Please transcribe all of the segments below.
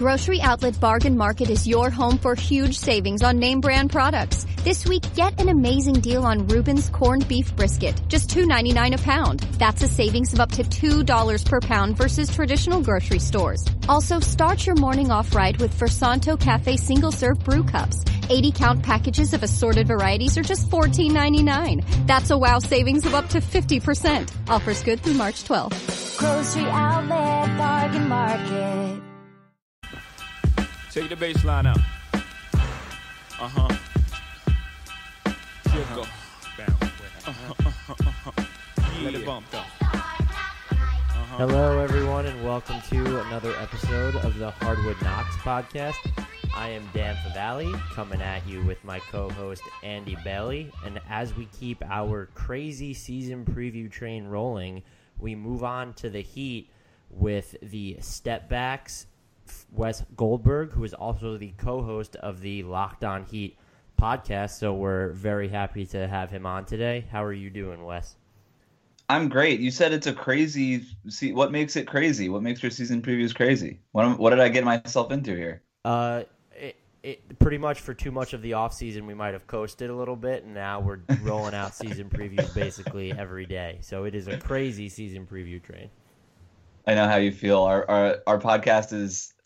Grocery Outlet Bargain Market is your home for huge savings on name brand products. This week, get an amazing deal on Reuben's corned beef brisket, just $2.99 a pound. That's a savings of up to $2 per pound versus traditional grocery stores. Also, start your morning off right with Versanto Cafe single serve brew cups. 80 count packages of assorted varieties are just $14.99. That's a wow savings of up to 50%. Offers good through March 12th. Grocery Outlet Bargain Market. Take the bass line out. Uh huh. Yeah, go. Let it bump though. Hello, everyone, and welcome to another episode of the Hardwood Knocks podcast. I am Dan Favale, coming at you with my co-host Andy Bailey, and as we keep our crazy season preview train rolling, we move on to the Heat with the step backs. Wes Goldberg, who is also the co-host of the Locked On Heat podcast. So we're very happy to have him on today. How are you doing, Wes? I'm great. You said it's a crazy. See, what makes it crazy? What makes your season previews crazy? What what did I get myself into here? Uh, it, it pretty much for too much of the off season, we might have coasted a little bit, and now we're rolling out season previews basically every day. So it is a crazy season preview train. I know how you feel. Our our, our podcast is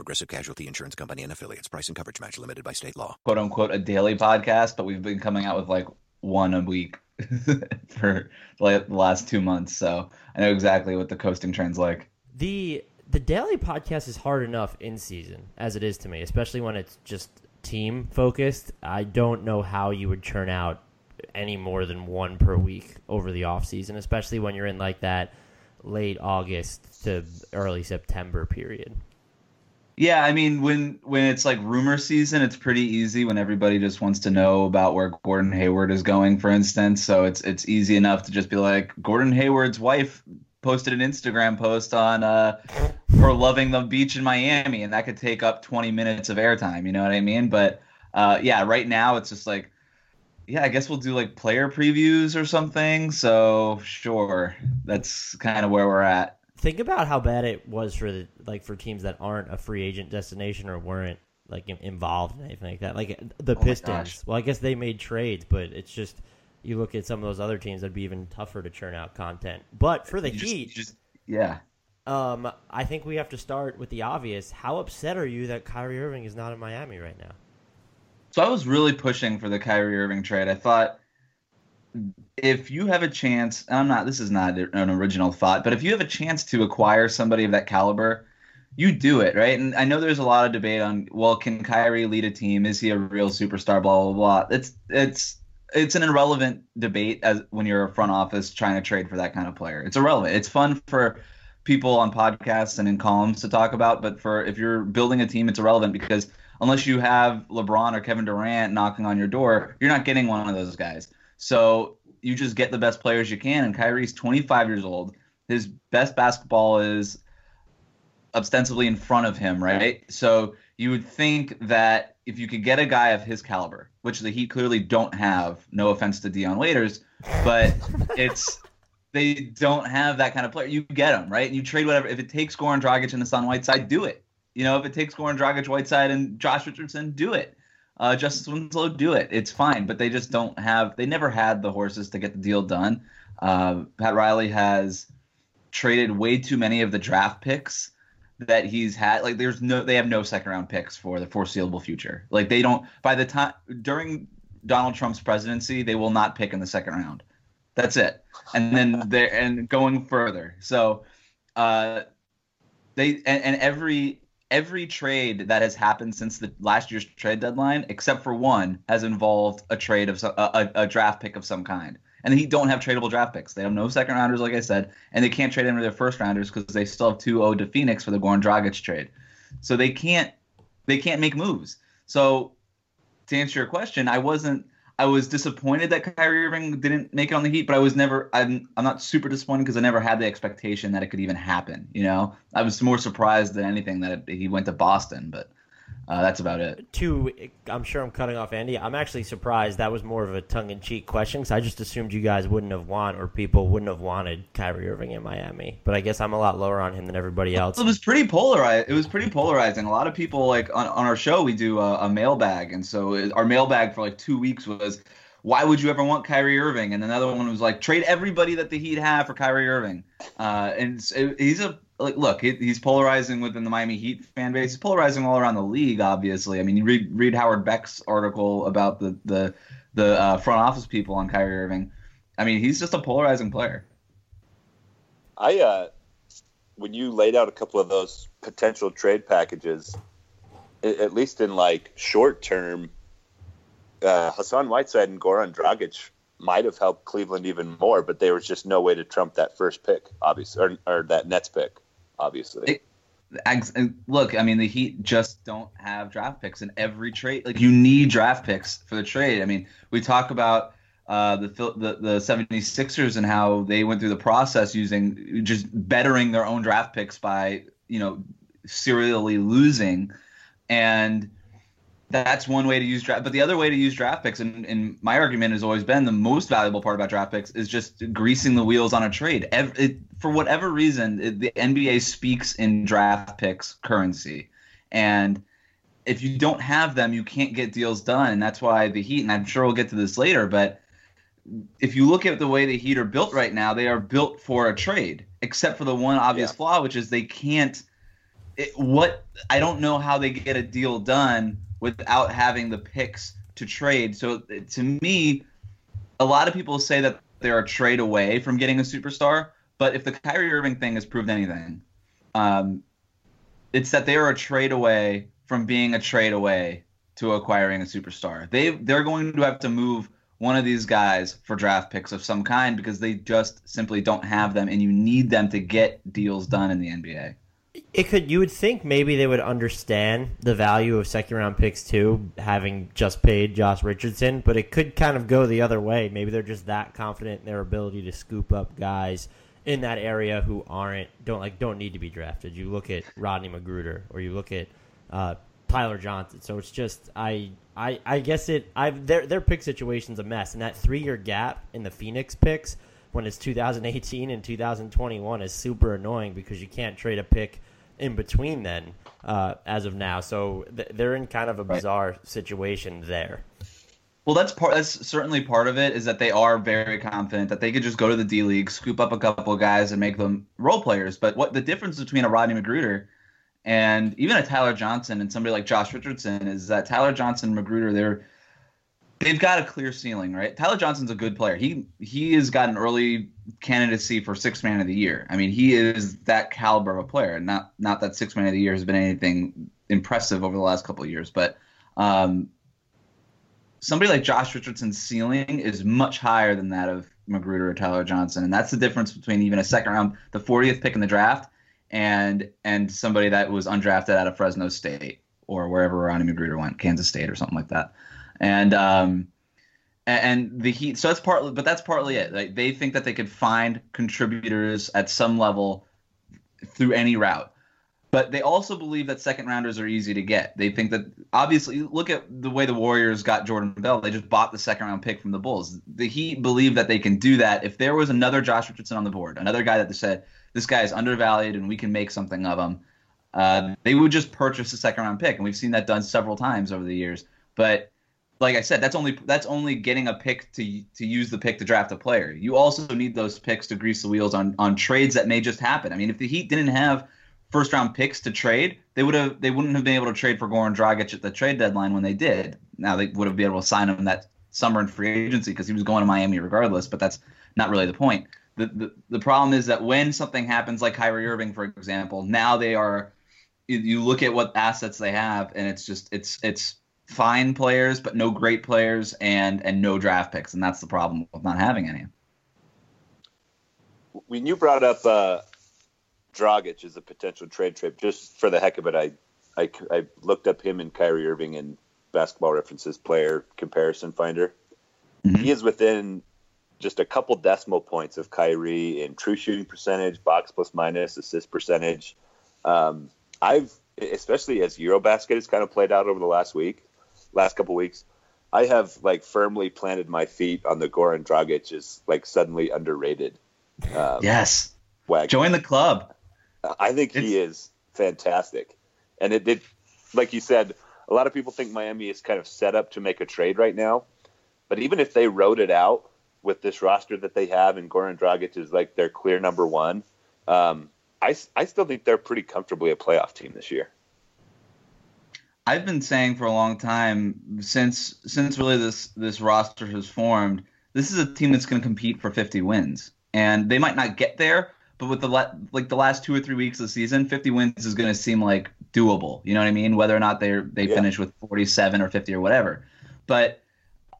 Progressive Casualty Insurance Company and affiliates. Price and coverage match limited by state law. quote unquote a daily podcast, but we've been coming out with like one a week for like the last two months. So I know exactly what the coasting trend's like. The the daily podcast is hard enough in season as it is to me, especially when it's just team focused. I don't know how you would churn out any more than one per week over the off season, especially when you're in like that late August to early September period. Yeah, I mean when when it's like rumor season, it's pretty easy when everybody just wants to know about where Gordon Hayward is going, for instance. So it's it's easy enough to just be like Gordon Hayward's wife posted an Instagram post on uh her loving the beach in Miami, and that could take up 20 minutes of airtime. You know what I mean? But uh, yeah, right now it's just like, yeah, I guess we'll do like player previews or something. So sure, that's kind of where we're at. Think about how bad it was for the like for teams that aren't a free agent destination or weren't like involved in anything like that. Like the Oh Pistons. well, I guess they made trades, but it's just you look at some of those other teams that'd be even tougher to churn out content. But for the You Heat, you just yeah. um, I think we have to start with the obvious. How upset are you that Kyrie Irving is not in Miami right now? So I was really pushing for the Kyrie Irving trade. I thought if you have a chance, I'm not. This is not an original thought, but if you have a chance to acquire somebody of that caliber, you do it, right? And I know there's a lot of debate on, well, can Kyrie lead a team? Is he a real superstar? Blah blah blah. It's it's it's an irrelevant debate as when you're a front office trying to trade for that kind of player. It's irrelevant. It's fun for people on podcasts and in columns to talk about, but for if you're building a team, it's irrelevant because unless you have LeBron or Kevin Durant knocking on your door, you're not getting one of those guys. So you just get the best players you can. And Kyrie's 25 years old. His best basketball is ostensibly in front of him, right? So you would think that if you could get a guy of his caliber, which the Heat clearly don't have, no offense to Dion Waiters, but it's they don't have that kind of player. You get him, right? And you trade whatever. If it takes Goran Dragic and Hassan Whiteside, do it. You know, if it takes Goran Dragic, Whiteside, and Josh Richardson, do it. Uh, Justice Winslow, do it. It's fine, but they just don't have. They never had the horses to get the deal done. Uh, Pat Riley has traded way too many of the draft picks that he's had like there's no they have no second round picks for the foreseeable future. Like they don't by the time during Donald Trump's presidency, they will not pick in the second round. That's it. And then they and going further. So uh they and, and every every trade that has happened since the last year's trade deadline, except for one, has involved a trade of some, a, a, draft pick of some kind. And he don't have tradable draft picks. They have no second rounders, like I said, and they can't trade of their first rounders because they still have two owed to Phoenix for the Goran Dragic trade. So they can't they can't make moves. So to answer your question, I wasn't I was disappointed that Kyrie Irving didn't make it on the Heat, but I was never I'm I'm not super disappointed because I never had the expectation that it could even happen. You know, I was more surprised than anything that he went to Boston, but uh, that's about it. Two, I'm sure I'm cutting off Andy. I'm actually surprised that was more of a tongue in cheek question because I just assumed you guys wouldn't have want or people wouldn't have wanted Kyrie Irving in Miami. But I guess I'm a lot lower on him than everybody else. It was pretty polarized. It was pretty polarizing. A lot of people like on, on our show we do a, a mailbag, and so it, our mailbag for like two weeks was. Why would you ever want Kyrie Irving? And another one was like, trade everybody that the Heat have for Kyrie Irving. Uh, and so he's a like look, he, he's polarizing within the Miami Heat fan base. He's polarizing all around the league. Obviously, I mean, you read read Howard Beck's article about the the the uh, front office people on Kyrie Irving. I mean, he's just a polarizing player. I uh, when you laid out a couple of those potential trade packages, at least in like short term, uh, Hassan Whiteside and Goran Dragic might have helped Cleveland even more, but there was just no way to trump that first pick, obviously, or, or that Nets pick, obviously. It, look, I mean, the Heat just don't have draft picks in every trade. Like, you need draft picks for the trade. I mean, we talk about uh, the, the the 76ers and how they went through the process using just bettering their own draft picks by, you know, serially losing. And that's one way to use draft. But the other way to use draft picks, and, and, my argument has always been the most valuable part about draft picks is just greasing the wheels on a trade. Every, it, for whatever reason, it, the NBA speaks in draft picks currency, and if you don't have them, you can't get deals done. And that's why the Heat, and I'm sure we'll get to this later, but if you look at the way the Heat are built right now, they are built for a trade, except for the one obvious yeah. flaw, which is they can't. It, what I don't know how they get a deal done without having the picks to trade. So to me, a lot of people say that they're a trade away from getting a superstar. But if the Kyrie Irving thing has proved anything, um, it's that they are a trade away from being a trade away to acquiring a superstar. They they're going to have to move one of these guys for draft picks of some kind because they just simply don't have them, and you need them to get deals done in the NBA. It could. You would think maybe they would understand the value of second round picks too, having just paid Josh Richardson. But it could kind of go the other way. Maybe they're just that confident in their ability to scoop up guys in that area who aren't don't like don't need to be drafted. You look at Rodney McGruder, or you look at uh, Tyler Johnson. So it's just I I I guess it I their their pick situation's a mess, and that three year gap in the Phoenix picks when it's 2018 and 2021 is super annoying because you can't trade a pick in between then uh, as of now. So th- they're in kind of a bizarre right. situation there. Well, that's part. That's certainly part of it. Is that they are very confident that they could just go to the D League, scoop up a couple of guys, and make them role players. But what the difference between a Rodney McGruder and even a Tyler Johnson and somebody like Josh Richardson is that Tyler Johnson, McGruder, they're they've got a clear ceiling, right? Tyler Johnson's a good player. He he has got an early candidacy for six man of the year. I mean, he is that caliber of a player. Not not that six man of the year has been anything impressive over the last couple of years, but um, somebody like Josh Richardson's ceiling is much higher than that of McGruder or Tyler Johnson, and that's the difference between even a second round, the 40th pick in the draft, and and somebody that was undrafted out of Fresno State or wherever Ronnie McGruder went, Kansas State or something like that and um, and the Heat. So that's partly, but that's partly it. Like they think that they could find contributors at some level through any route. But they also believe that second rounders are easy to get. They think that obviously, look at the way the Warriors got Jordan Bell. They just bought the second round pick from the Bulls. The Heat believe that they can do that if there was another Josh Richardson on the board, another guy that they said this guy is undervalued and we can make something of him. Uh, they would just purchase a second round pick, and we've seen that done several times over the years. But like I said, that's only that's only getting a pick to to use the pick to draft a player. You also need those picks to grease the wheels on on trades that may just happen. I mean, if the Heat didn't have first round picks to trade, they would have they wouldn't have been able to trade for Goran Dragic at the trade deadline when they did. Now they would have been able to sign him that summer in free agency because he was going to Miami regardless. But that's not really the point. The, the the problem is that when something happens like Kyrie Irving, for example, now they are you, you look at what assets they have and it's just it's it's fine players but no great players and and no draft picks and that's the problem with not having any. When you brought up uh, Dragic as a potential trade trip, just for the heck of it, I, I, I looked up him and Kyrie Irving in Basketball References player comparison finder. Mm-hmm. He is within just a couple decimal points of Kyrie in true shooting percentage, box plus minus, assist percentage. Um, I've, especially as Eurobasket has kind of played out over the last week, last couple weeks, I have like firmly planted my feet on the Goran Dragic is like suddenly underrated. Um, yes. Wagon. Join the club. I think he is fantastic. And it did, like you said, a lot of people think Miami is kind of set up to make a trade right now. But even if they wrote it out with this roster that they have, and Goran Dragic is like their clear number one, um, I, I still think they're pretty comfortably a playoff team this year. I've been saying for a long time since since really this this roster has formed, this is a team that's going to compete for 50 wins, and they might not get there, but with the la- like the last two or three weeks of the season, 50 wins is going to seem like doable. You know what I mean? Whether or not they they Yeah. finish with 47 or 50 or whatever, but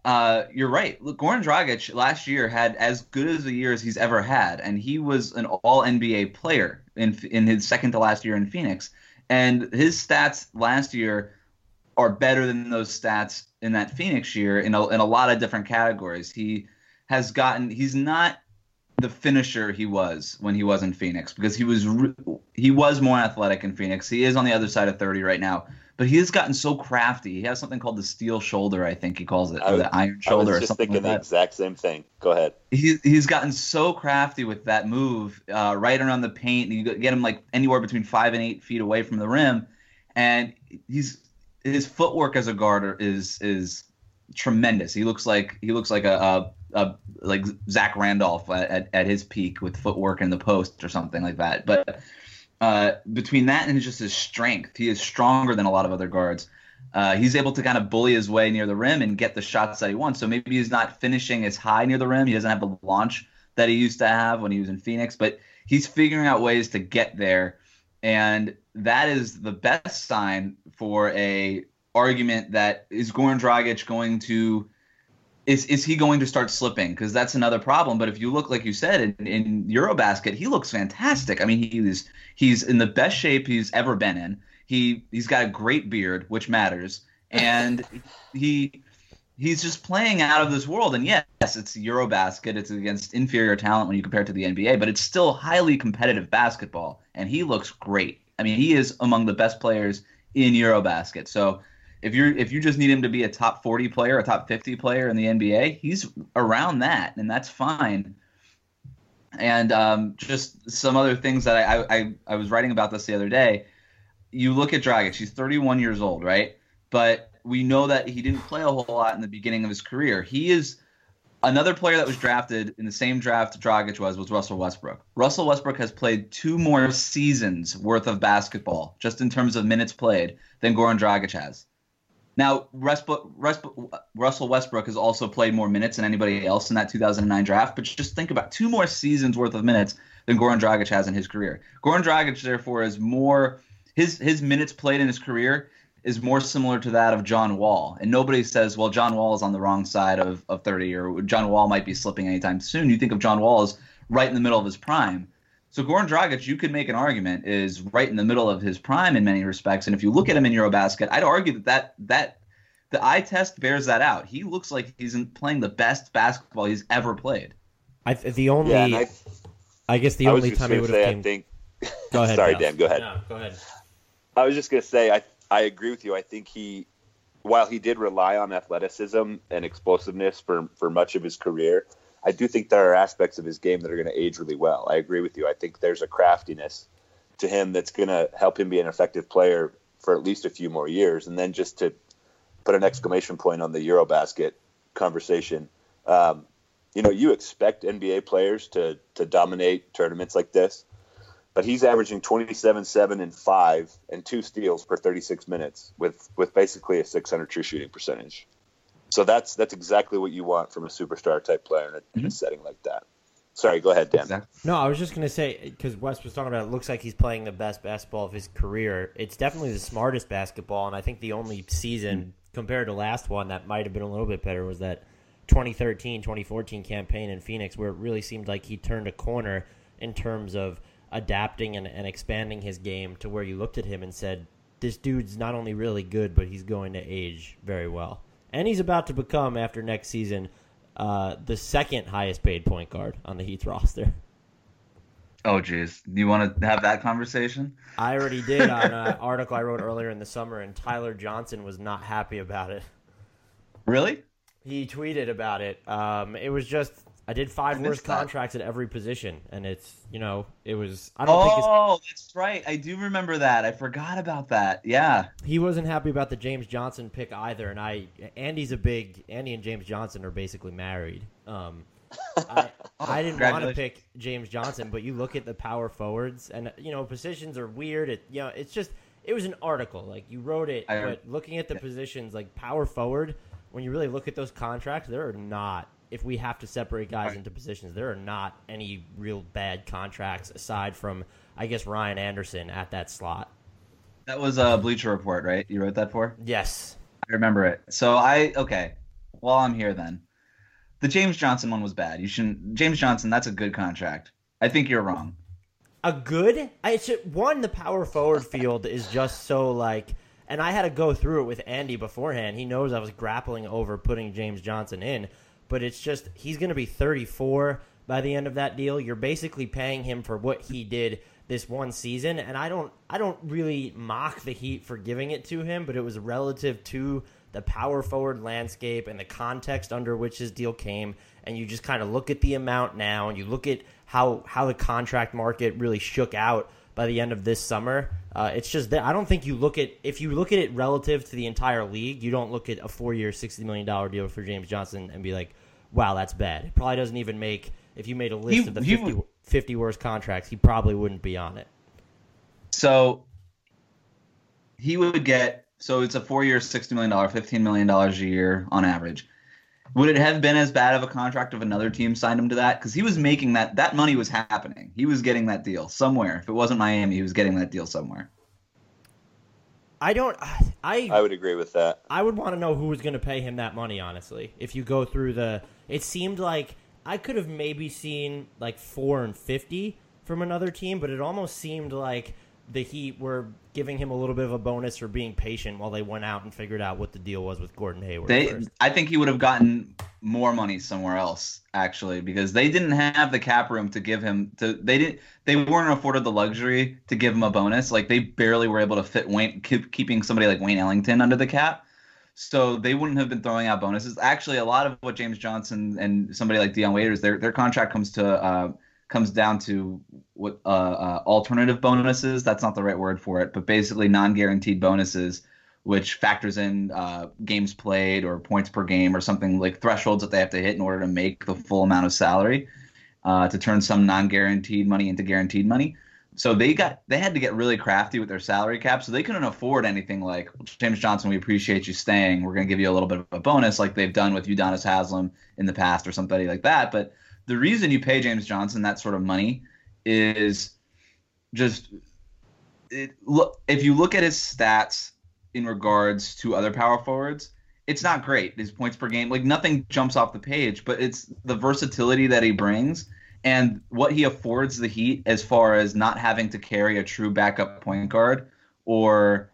uh, you're right. Look, Goran Dragic last year had as good as a year as he's ever had, and he was an All NBA player in in his second to last year in Phoenix. And his stats last year are better than those stats in that Phoenix year in a, in a lot of different categories. He has gotten. He's not the finisher he was when he was in Phoenix because he was he was more athletic in Phoenix. He is on the other side of 30 right now, but he has gotten so crafty. He has something called the steel shoulder, I think he calls it, or was- the iron I shoulder, was or just something thinking like the that. exact same thing. Go ahead. He, he's gotten so crafty with that move, uh, right around the paint. You get him like anywhere between five and eight feet away from the rim, and he's his footwork as a guard is is tremendous. He looks like he looks like a, a, a like Zach Randolph at, at, at his peak with footwork in the post or something like that. But uh, between that and just his strength, he is stronger than a lot of other guards. Uh, he's able to kind of bully his way near the rim and get the shots that he wants. So maybe he's not finishing as high near the rim. He doesn't have the launch that he used to have when he was in Phoenix, but he's figuring out ways to get there. And that is the best sign for a argument that is Goran Dragic going to is is he going to start slipping? Because that's another problem. But if you look like you said in, in Eurobasket, he looks fantastic. I mean, he's he's in the best shape he's ever been in. He he's got a great beard, which matters, and he he's just playing out of this world. And yes, it's Eurobasket. It's against inferior talent when you compare it to the NBA, but it's still highly competitive basketball. And he looks great. I mean, he is among the best players in Eurobasket. So if you're if you just need him to be a top 40 player, a top 50 player in the NBA, he's around that, and that's fine. And um, just some other things that I, I I was writing about this the other day. You look at Dragic; he's 31 years old, right? But we know that he didn't play a whole lot in the beginning of his career. He is another player that was drafted in the same draft Dragic was was Russell Westbrook. Russell Westbrook has played two more seasons worth of basketball just in terms of minutes played than Goran Dragic has. Now, Russell Westbrook has also played more minutes than anybody else in that 2009 draft, but just think about two more seasons worth of minutes than Goran Dragic has in his career. Goran Dragic, therefore, is more his his minutes played in his career is more similar to that of John Wall. And nobody says, well, John Wall is on the wrong side of, of 30 or John Wall might be slipping anytime soon. You think of John Wall as right in the middle of his prime. So Goran Dragic, you could make an argument, is right in the middle of his prime in many respects. And if you look at him in Eurobasket, I'd argue that that, that the eye test bears that out. He looks like he's playing the best basketball he's ever played. I the only Yeah, I- I, guess the I only time he would say, have I came. think. Go ahead. Sorry, Dan. Go ahead. No, go ahead. I was just gonna say I I agree with you. I think he, while he did rely on athleticism and explosiveness for for much of his career, I do think there are aspects of his game that are going to age really well. I agree with you. I think there's a craftiness to him that's going to help him be an effective player for at least a few more years. And then just to put an exclamation point on the EuroBasket conversation, um, you know, you expect NBA players to to dominate tournaments like this, but but he's averaging 27, 7, and 5 and two steals per 36 minutes with, with basically a 600 true shooting percentage. So that's that's exactly what you want from a superstar type player in a, Mm-hmm. in a setting like that. Sorry, go ahead, Dan. No, I was just going to say because Wes was talking about it looks like he's playing the best basketball of his career. It's definitely the smartest basketball, and I think the only season compared to last one that might have been a little bit better was that 2013-2014 campaign in Phoenix, where it really seemed like he turned a corner in terms of adapting and, and expanding his game to where you looked at him and said, "This dude's not only really good, but he's going to age very well." And he's about to become after next season uh, the second highest paid point guard on the Heat's roster. Oh, geez. Do you want to have that conversation? I already did on an article I wrote earlier in the summer, and Tyler Johnson was not happy about it. Really? He tweeted about it. Um, it was just I did five I worst that. contracts at every position, and it's you know it was I don't think Oh, that's right. I do remember that. I forgot about that. Yeah. he wasn't happy about the James Johnson pick either. And I Andy's a big Andy and James Johnson are basically married. Um, I, I didn't want to pick James Johnson, but you look at the power forwards, and you know positions are weird. It you know it's just it was an article like you wrote it, I- but looking at the positions like power forward, when you really look at those contracts, there are not. If we have to separate guys into positions, there are not any real bad contracts aside from I guess Ryan Anderson at that slot. That was a Bleacher Report, right? You wrote that for? Yes, I remember it. So I okay. While I'm here, then the James Johnson one was bad. You shouldn't. James Johnson, that's a good contract. I think you're wrong. a good I should one the power forward field is just so like and I had to go through it with Andy beforehand. He knows I was grappling over putting James Johnson in, but it's just he's going to be 34 by the end of that deal. You're basically paying him for what he did this one season and I don't I don't really mock the Heat for giving it to him, but it was relative to the power forward landscape and the context under which his deal came and you just kind of look at the amount now and you look at how how the contract market really shook out by the end of this summer uh, it's just that I don't think you look at if you look at it relative to the entire league you don't look at a four year sixty million dollar deal for James Johnson and be like wow that's bad it probably doesn't even make if you made a list He- of the 50, would- 50 worst contracts he probably wouldn't be on it So he would get so it's a four year, sixty million dollar, fifteen million dollars a year on average. Would it have been as bad of a contract if another team signed him to that? Because he was making that that money was happening. He was getting that deal somewhere. If it wasn't Miami, he was getting that deal somewhere. I don't I I would agree with that. I would want to know who was going to pay him that money. Honestly, if you go through the, it seemed like I could have maybe seen like four and fifty from another team, but it almost seemed like the Heat were giving him a little bit of a bonus for being patient while they went out and figured out what the deal was with Gordon Hayward. They, first. I think he would have gotten more money somewhere else actually because they didn't have the cap room to give him to. They didn't. They weren't afforded the luxury to give him a bonus. Like they barely were able to fit Wayne, keep, keeping somebody like Wayne Ellington under the cap. So they wouldn't have been throwing out bonuses. Actually, a lot of what James Johnson and somebody like Dion Waiters, their their contract comes to uh, comes down to what uh, uh, alternative bonuses. That's not the right word for it, but basically non-guaranteed bonuses, which factors in uh, games played or points per game or something like thresholds that they have to hit in order to make the full amount of salary uh, to turn some non-guaranteed money into guaranteed money. So they got they had to get really crafty with their salary cap, so they couldn't afford anything like James Johnson. We appreciate you staying. We're going to give you a little bit of a bonus, like they've done with Udonis Haslem in the past, or somebody like that. But the reason you pay James Johnson that sort of money is just it, look if you look at his stats in regards to other power forwards, it's not great. His points per game, like nothing jumps off the page, but it's the versatility that he brings and what he affords the Heat as far as not having to carry a true backup point guard or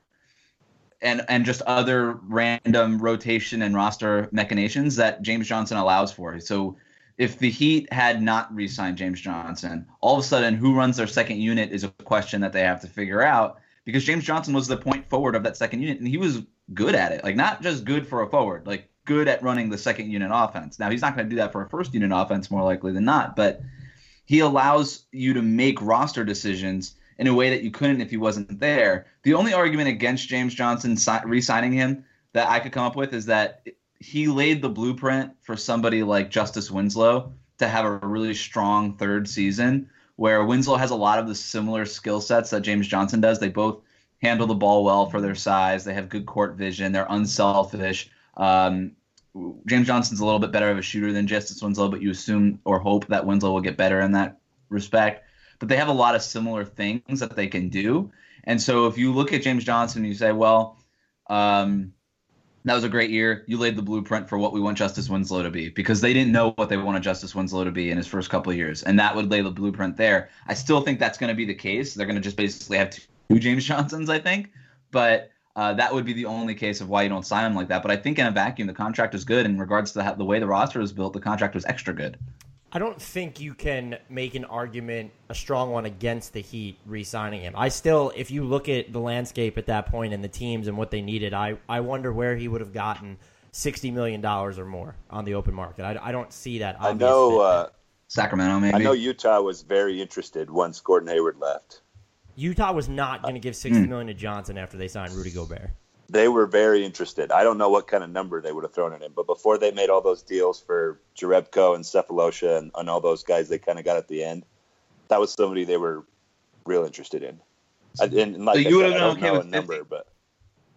and and just other random rotation and roster machinations that James Johnson allows for. So if the Heat had not re-signed James Johnson, all of a sudden who runs their second unit is a question that they have to figure out because James Johnson was the point forward of that second unit and he was good at it. Like not just good for a forward, like good at running the second unit offense. Now he's not going to do that for a first unit offense more likely than not, but he allows you to make roster decisions in a way that you couldn't if he wasn't there. The only argument against James Johnson si- re-signing him that I could come up with is that he laid the blueprint for somebody like Justice Winslow to have a really strong third season where Winslow has a lot of the similar skill sets that James Johnson does. They both handle the ball well for their size. They have good court vision. They're unselfish. Um, James Johnson's a little bit better of a shooter than Justice Winslow, but you assume or hope that Winslow will get better in that respect. But they have a lot of similar things that they can do. And so if you look at James Johnson, you say, well, um, that was a great year. You laid the blueprint for what we want Justice Winslow to be because they didn't know what they wanted Justice Winslow to be in his first couple years, and that would lay the blueprint there. I still think that's going to be the case. They're going to just basically have two James Johnsons, I think, but uh, that would be the only case of why you don't sign him like that. But I think in a vacuum, the contract is good. In regards to the, the way the roster was built, the contract was extra good. I don't think you can make an argument, a strong one, against the Heat re-signing him. I still, if you look at the landscape at that point and the teams and what they needed, I, I wonder where he would have gotten sixty million dollars or more on the open market. I, I don't see that. I know uh, Sacramento. Maybe I know Utah was very interested once Gordon Hayward left. Utah was not going to give sixty mm. million to Johnson after they signed Rudy Gobert. They were very interested. I don't know what kind of number they would have thrown at him, but before they made all those deals for Jerebko and Sefolosha and, and all those guys they kind of got at the end, that was somebody they were real interested in. And, and like so you would have been okay with number, but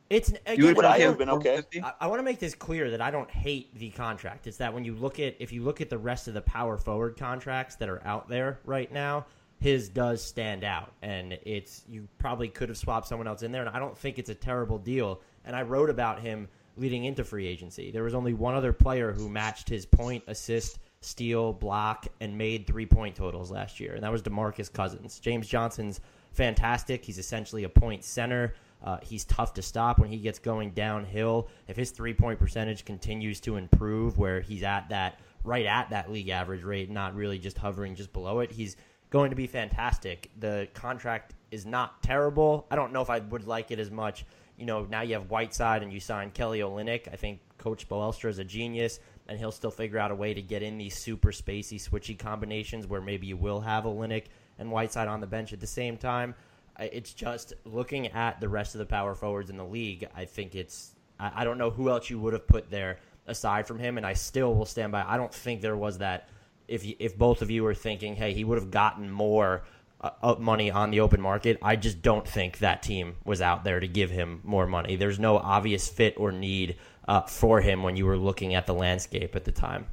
it's again, you would I have been okay. I, I want to make this clear that I don't hate the contract. It's that when you look at if you look at the rest of the power forward contracts that are out there right now, his does stand out, and it's you probably could have swapped someone else in there, and I don't think it's a terrible deal. And I wrote about him leading into free agency. There was only one other player who matched his point, assist, steal, block, and made three point totals last year, and that was Demarcus Cousins. James Johnson's fantastic. He's essentially a point center. Uh, he's tough to stop when he gets going downhill. If his three point percentage continues to improve, where he's at that right at that league average rate, not really just hovering just below it, he's going to be fantastic. The contract is not terrible. I don't know if I would like it as much. You know, now you have Whiteside and you sign Kelly Olynyk. I think Coach Spoelstra is a genius, and he'll still figure out a way to get in these super spacey, switchy combinations where maybe you will have Olynyk and Whiteside on the bench at the same time. It's just looking at the rest of the power forwards in the league. I think it's. I don't know who else you would have put there aside from him, and I still will stand by. I don't think there was that if if both of you were thinking, hey, he would have gotten more uh, money on the open market, I just don't think that team was out there to give him more money. There's no obvious fit or need uh, for him when you were looking at the landscape at the time.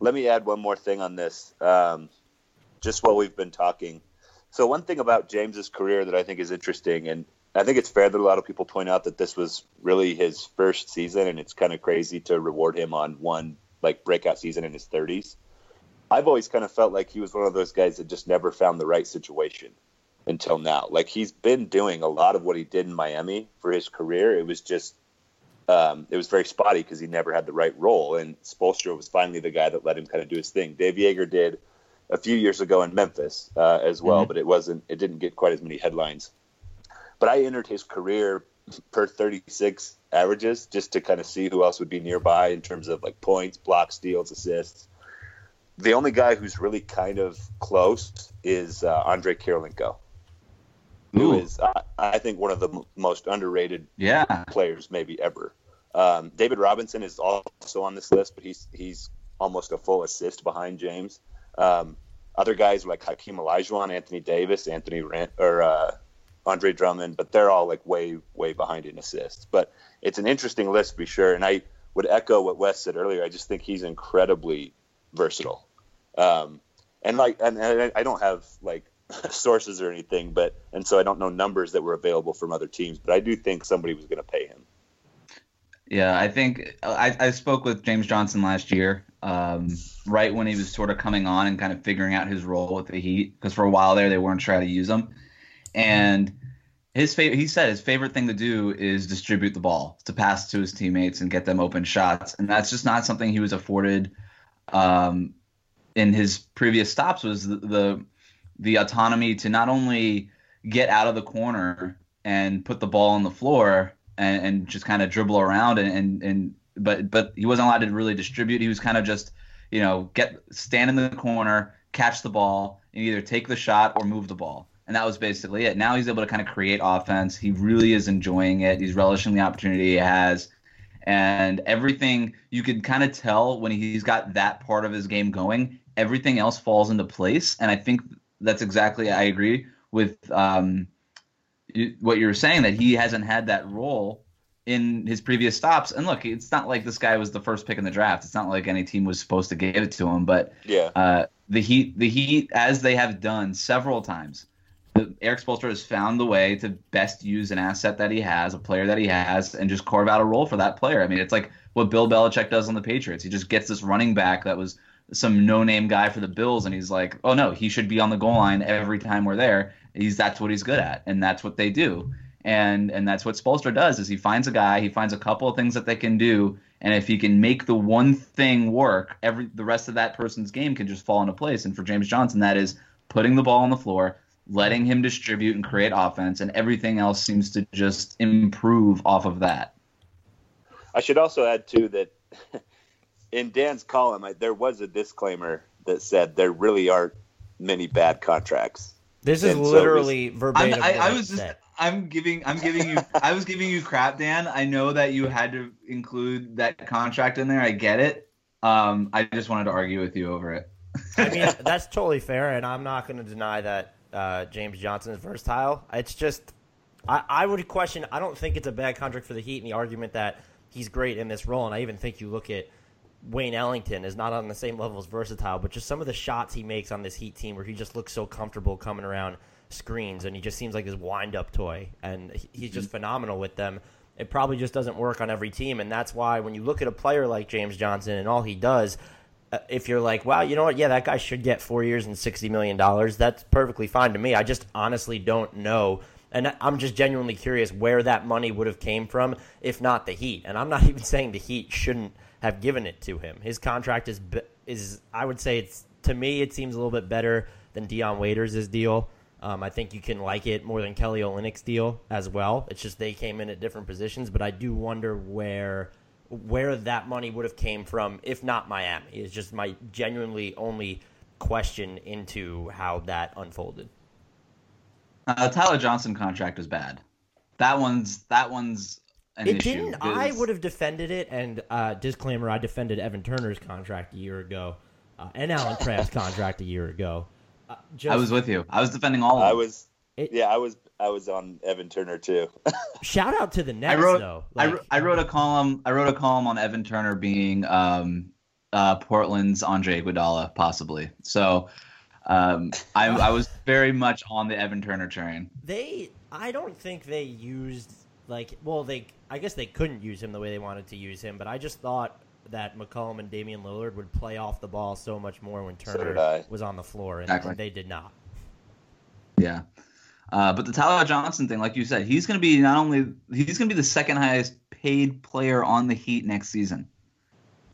Let me add one more thing on this, um, just while we've been talking. So one thing about James's career that I think is interesting, and I think it's fair that a lot of people point out that this was really his first season, and it's kind of crazy to reward him on one like breakout season in his 30s. I've always kind of felt like he was one of those guys that just never found the right situation until now. Like he's been doing a lot of what he did in Miami for his career. It was just um, it was very spotty because he never had the right role. And Spoelstra was finally the guy that let him kind of do his thing. Dave Joerger did a few years ago in Memphis uh, as well, mm-hmm. but it wasn't. It didn't get quite as many headlines. But I entered his career per 36 averages just to kind of see who else would be nearby in terms of like points, blocks, steals, assists. The only guy who's really kind of close is uh, Andre Kirilenko, who Ooh. is uh, I think one of the m- most underrated yeah. players maybe ever. Um, David Robinson is also on this list, but he's he's almost a full assist behind James. Um, other guys like Hakeem Olajuwon, Anthony Davis, Anthony Rant, or uh, Andre Drummond, but they're all like way, way behind in assists. But it's an interesting list to be sure. And I would echo what Wes said earlier. I just think he's incredibly versatile. Um, and like, and, and I don't have like sources or anything, but and so I don't know numbers that were available from other teams, but I do think somebody was going to pay him. Yeah, I think I, I spoke with James Johnson last year, um, right when he was sort of coming on and kind of figuring out his role with the Heat, because for a while there they weren't trying to use him and his favorite he said his favorite thing to do is distribute the ball to pass to his teammates and get them open shots. And that's just not something he was afforded um, in his previous stops was the, the, the autonomy to not only get out of the corner and put the ball on the floor and, and just kind of dribble around and, and and but but he wasn't allowed to really distribute. He was kind of just you know get stand in the corner catch the ball and either take the shot or move the ball and that was basically it. Now he's able to kind of create offense. He really is enjoying it. He's relishing the opportunity he has. And everything you could kind of tell when he's got that part of his game going, everything else falls into place. And I think that's exactly I agree with um, what you were saying that he hasn't had that role in his previous stops. And look, it's not like this guy was the first pick in the draft. It's not like any team was supposed to give it to him. But Yeah. uh, the Heat, the Heat, as they have done several times, Erik Spoelstra has found the way to best use an asset that he has, a player that he has, and just carve out a role for that player. I mean, it's like what Bill Belichick does on the Patriots. He just gets this running back that was some no-name guy for the Bills, and he's like, oh no, he should be on the goal line every time we're there. He's that's what he's good at, and that's what they do. And and that's what Spolster does is he finds a guy, he finds a couple of things that they can do, and if he can make the one thing work, every the rest of that person's game can just fall into place. And for James Johnson, that is putting the ball on the floor, letting him distribute and create offense, and everything else seems to just improve off of that. I should also add too that in Dan's column, I, there was a disclaimer that said there really aren't many bad contracts. This is And so literally verbatim. I, what I was just said. I'm giving I'm giving you I was giving you crap, Dan. I know that you had to include that contract in there. I get it. Um, I just wanted to argue with you over it. I mean, that's totally fair, and I'm not going to deny that uh, James Johnson is versatile. It's just, I, I would question. I don't think it's a bad contract for the Heat, and the argument that he's great in this role, and I even think you look at Wayne Ellington is not on the same level as versatile, but just some of the shots he makes on this Heat team, where he just looks so comfortable coming around screens, and he just seems like this wind-up toy, and he's just phenomenal with them. It probably just doesn't work on every team, and that's why when you look at a player like James Johnson and all he does, if you're like, wow, you know what? Yeah, that guy should get four years and sixty million dollars. That's perfectly fine to me. I just honestly don't know, and I'm just genuinely curious where that money would have came from, if not the Heat. And I'm not even saying the Heat shouldn't have given it to him. His contract is is I would say it's to me it seems a little bit better than Dion Waiters' deal. Um, I think you can like it more than Kelly Olynyk's deal as well. It's just they came in at different positions, but I do wonder where where that money would have came from if not Miami. Is just my genuinely only question into how that unfolded. Uh, Tyler Johnson contract is bad. That one's that one's an it issue. didn't. I would have defended it, and uh, disclaimer: I defended Evan Turner's contract a year ago, uh, and Allen Crabbe's contract a year ago. Uh, just, I was with you. I was defending all of them. I was, It- yeah, I was, I was on Evan Turner too. shout out to the I wrote though. I, Like, wrote- I wrote a column I wrote a column on Evan Turner being um, uh, Portland's Andre Iguodala possibly. So um, I, I was very much on the Evan Turner train. they I don't think they used like well they I guess they couldn't use him the way they wanted to use him, but I just thought that McCollum and Damian Lillard would play off the ball so much more when Turner did I. was on the floor, and, Exactly. and they did not. Yeah. Uh, but the Tyler Johnson thing, like you said, he's going to be not only he's going to be the second highest paid player on the Heat next season.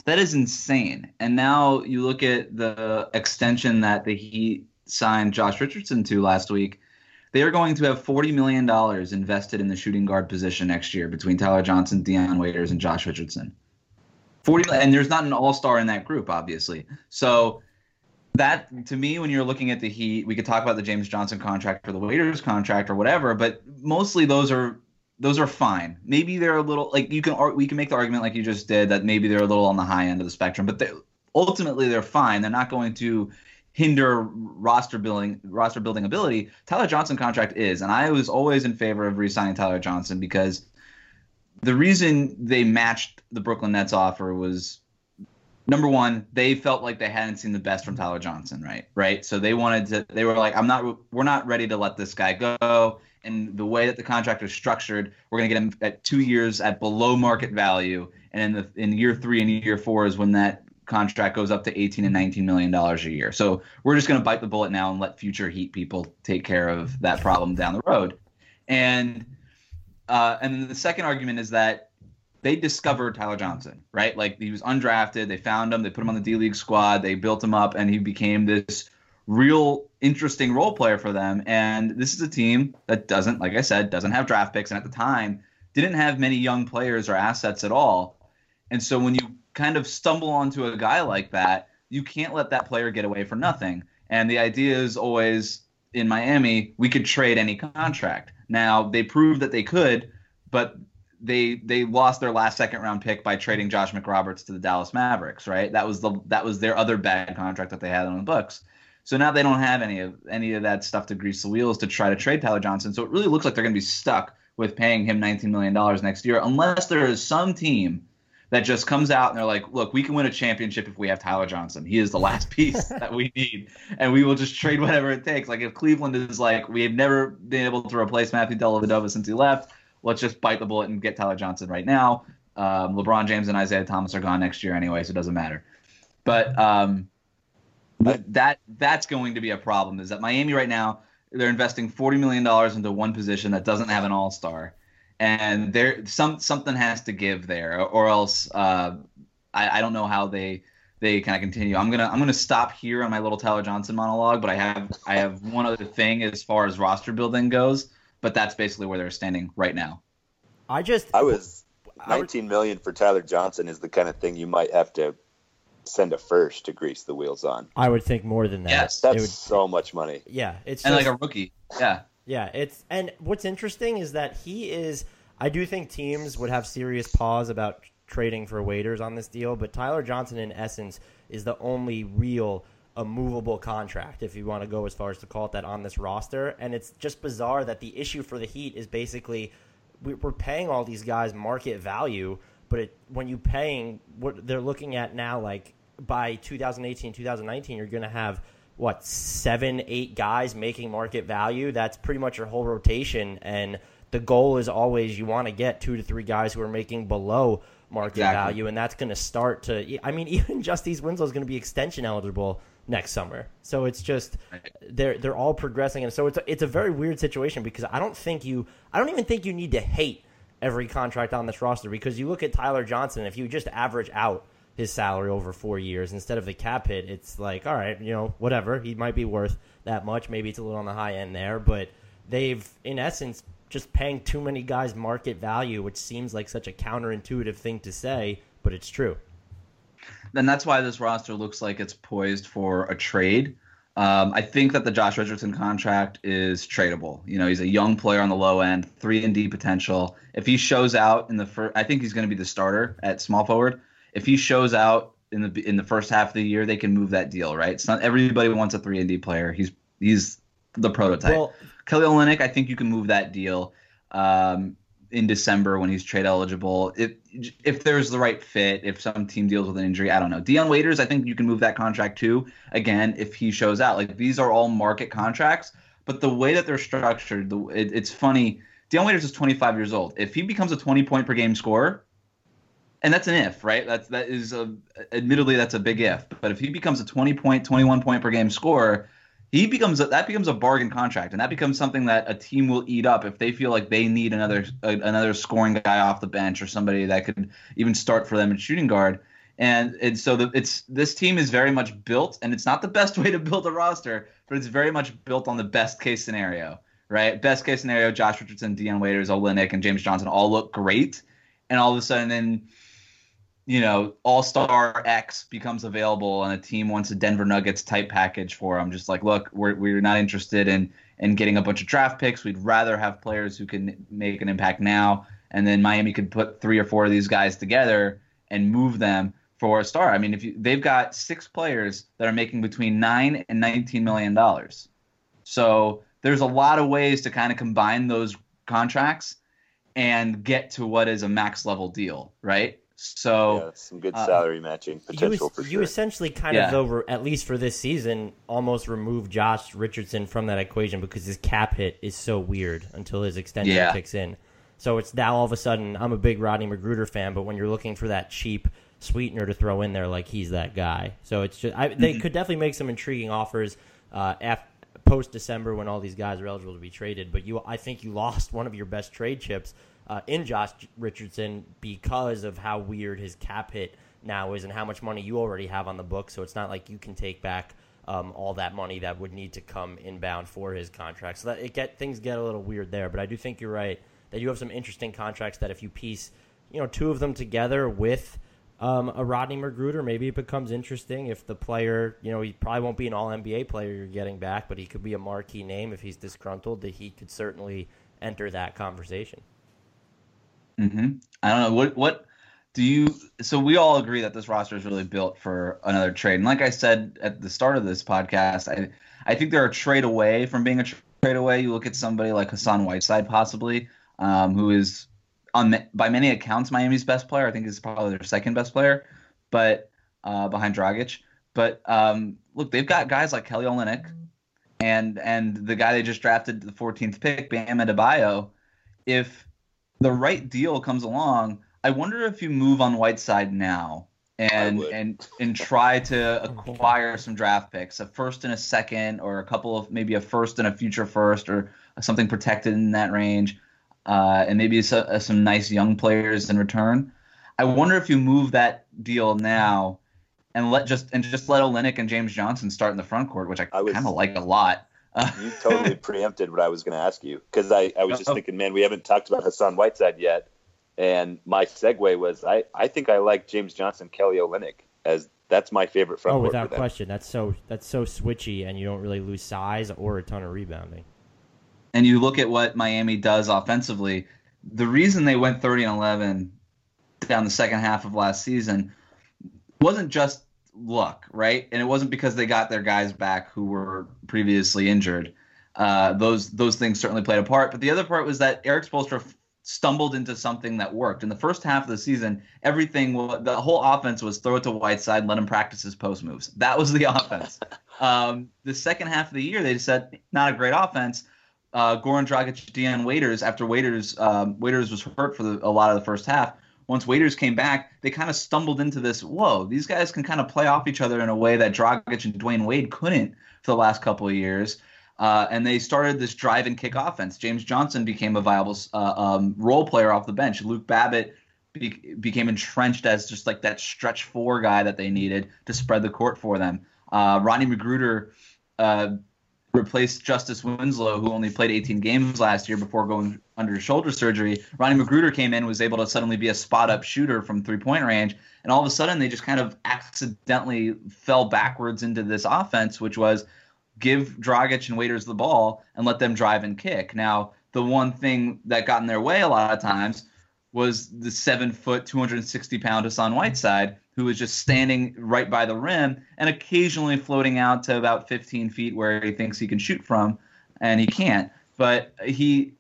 That is insane. And now you look at the extension that the Heat signed Josh Richardson to last week. They are going to have forty million dollars invested in the shooting guard position next year between Tyler Johnson, Dion Waiters, and Josh Richardson. Forty, and there's not an all star in that group, obviously. So that to me, when you're looking at the Heat, we could talk about the James Johnson contract or the Waiters contract or whatever, but mostly those are those are fine. Maybe they're a little like you can we can make the argument like you just did that maybe they're a little on the high end of the spectrum, but they, ultimately they're fine. They're not going to hinder roster building roster building ability. Tyler Johnson contract is, and I was always in favor of re-signing Tyler Johnson because the reason they matched the Brooklyn Nets offer was number one, they felt like they hadn't seen the best from Tyler Johnson, right? Right. So they wanted to. They were like, I'm not. We're not ready to let this guy go. And the way that the contract is structured, we're going to get him at two years at below market value, and in the in year three and year four is when that contract goes up to 18 and 19 million dollars a year. So we're just going to bite the bullet now and let future Heat people take care of that problem down the road. And uh, and the second argument is that they discovered Tyler Johnson, right? Like he was undrafted. They found him. They put him on the D League squad. They built him up, and he became this real interesting role player for them. And this is a team that doesn't, like I said, doesn't have draft picks, and at the time didn't have many young players or assets at all. And so when you kind of stumble onto a guy like that, you can't let that player get away for nothing. And the idea is always in Miami, we could trade any contract. Now they proved that they could, but they they lost their last second round pick by trading Josh McRoberts to the Dallas Mavericks, right? That was the that was their other bad contract that they had on the books. So now they don't have any of any of that stuff to grease the wheels to try to trade Tyler Johnson. So it really looks like they're going to be stuck with paying him 19 million dollars next year, unless there is some team that just comes out and they're like, look, we can win a championship if we have Tyler Johnson. He is the last piece that we need, and we will just trade whatever it takes. Like if Cleveland is like, we have never been able to replace Matthew Dellavedova since he left, let's just bite the bullet and get Tyler Johnson right now. Um, LeBron James and Isaiah Thomas are gone next year anyway, so it doesn't matter. But um, that that's going to be a problem. Is that Miami right now? They're investing forty million dollars into one position that doesn't have an All Star and there some something has to give there, or else uh, I, I don't know how they they kind of continue. I'm gonna I'm gonna stop here on my little Tyler Johnson monologue, but I have I have one other thing as far as roster building goes, but that's basically where they're standing right now. I just I was 19 million for Tyler Johnson is the kind of thing you might have to send a first to grease the wheels on. I would think more than that. Yes, That's It would- so much money. yeah, it's And just, like a rookie, yeah. Yeah, it's and what's interesting is that he is. I do think teams would have serious pause about trading for waiters on this deal, but Tyler Johnson, in essence, is the only real a movable contract, if you want to go as far as to call it that, on this roster. And it's just bizarre that the issue for the Heat is basically we- we're paying all these guys market value, but it, when you're paying what they're looking at now, like by 2018, 2019, you're going to have what seven, eight guys making market value. That's pretty much your whole rotation, and the goal is always you want to get two to three guys who are making below market Exactly. value, and that's going to start to. I mean, even Justice Winslow is going to be extension eligible next summer, so it's just they're they're all progressing, and so it's a, it's a very weird situation because I don't think you, I don't even think you need to hate every contract on this roster because you look at Tyler Johnson, if you just average out his salary over four years instead of the cap hit, it's like, all right, you know, whatever. He might be worth that much. Maybe it's a little on the high end there, but they've, in essence, just paying too many guys market value, which seems like such a counterintuitive thing to say, but it's true. Then that's why this roster looks like it's poised for a trade. Um, I think that the Josh Richardson contract is tradable. You know, he's a young player on the low end, three and D potential. If he shows out in the first, I think he's going to be the starter at small forward. If he shows out in the in the first half of the year, they can move that deal, right? It's not everybody wants a three and D player. He's he's the prototype. Well, Kelly Olynyk, I think you can move that deal um, in December when he's trade eligible. If if there's the right fit, if some team deals with an injury, I don't know. Dion Waiters, I think you can move that contract too. Again, if he shows out, like these are all market contracts, but the way that they're structured, the, it, it's funny. Dion Waiters is 25 years old. If he becomes a 20 point per game scorer, and that's an if, right? That's that is a, admittedly that's a big if. But if he becomes a 20 point, 21 point per game scorer, he becomes a, that becomes a bargain contract, and that becomes something that a team will eat up if they feel like they need another a, another scoring guy off the bench or somebody that could even start for them in shooting guard. And and so the, it's this team is very much built, and it's not the best way to build a roster, but it's very much built on the best case scenario, right? Best case scenario: Josh Richardson, Dion Waiters, Olynyk, and James Johnson all look great, and all of a sudden then you know, All Star X becomes available and a team wants a Denver Nuggets type package for him. Just like, look, we're we're not interested in in getting a bunch of draft picks. We'd rather have players who can make an impact now. And then Miami could put three or four of these guys together and move them for a star. I mean, if you, they've got six players that are making between nine and nineteen million dollars, so there's a lot of ways to kind of combine those contracts and get to what is a max level deal, right? So yeah, some good uh, salary matching potential you, for you essentially kind Yeah. of over at least for this season almost remove Josh Richardson from that equation because his cap hit is so weird until his extension Yeah. kicks in. So it's now all of a sudden I'm a big Rodney McGruder fan, but when you're looking for that cheap sweetener to throw in there, like he's that guy. So it's just I, they Mm-hmm. could definitely make some intriguing offers uh, af post December when all these guys are eligible to be traded. But you, I think you lost one of your best trade chips uh, in Josh Richardson because of how weird his cap hit now is and how much money you already have on the book. So it's not like you can take back um, all that money that would need to come inbound for his contract. So that it get things get a little weird there. But I do think you're right that you have some interesting contracts that if you piece, you know, two of them together with um, a Rodney McGruder, maybe it becomes interesting if the player, you know, he probably won't be an All NBA player you're getting back, but he could be a marquee name if he's disgruntled. That he could certainly enter that conversation. Hmm I don't know what what do you. So we all agree that this roster is really built for another trade. And like I said at the start of this podcast, I I think they're a trade away from being a trade away. You look at somebody like Hassan Whiteside, possibly, um, who is on by many accounts Miami's best player. I think he's probably their second best player, but uh, behind Dragic. But um, look, they've got guys like Kelly Olynyk and and the guy they just drafted the 14th pick, Bam Adebayo. If the right deal comes along, I wonder if you move on Whiteside now and and and try to acquire some draft picks, a first and a second, or a couple of maybe a first and a future first, or something protected in that range, uh, and maybe some, uh, some nice young players in return. I wonder if you move that deal now and let just and just let Olynyk and James Johnson start in the front court, which I, I kind of like a lot. You totally preempted what I was going to ask you because I, I was just oh. thinking, man, we haven't talked about Hassan Whiteside yet, and my segue was I, I think I like James Johnson, Kelly Olynyk as that's my favorite front. Oh, without question, that's so that's so switchy, and you don't really lose size or a ton of rebounding. And you look at what Miami does offensively. The reason they went 30 and 11 down the second half of last season wasn't just luck, right? And it wasn't because they got their guys back who were previously injured. Uh, those those things certainly played a part. But the other part was that Erik Spoelstra stumbled into something that worked. In the first half of the season, everything, the whole offense was throw it to Whiteside, let him practice his post moves. That was the offense. um, the second half of the year, they said not a great offense. Uh, Goran Dragic, Dion Waiters, after Waiters, um, Waiters was hurt for the, a lot of the first half. Once Waiters came back, they kind of stumbled into this. Whoa, these guys can kind of play off each other in a way that Dragic and Dwyane Wade couldn't for the last couple of years. Uh, and they started this drive and kick offense. James Johnson became a viable uh, um, role player off the bench. Luke Babbitt be- became entrenched as just like that stretch four guy that they needed to spread the court for them. Uh, Rodney McGruder uh, replaced Justice Winslow, who only played 18 games last year before going under shoulder surgery. Ronnie McGruder came in, was able to suddenly be a spot up shooter from three point range, and all of a sudden they just kind of accidentally fell backwards into this offense, which was give Dragic and Waiters the ball and let them drive and kick. Now, the one thing that got in their way a lot of times was the seven foot, 260 pound Hassan Whiteside, who was just standing right by the rim and occasionally floating out to about 15 feet where he thinks he can shoot from, and he can't. But he,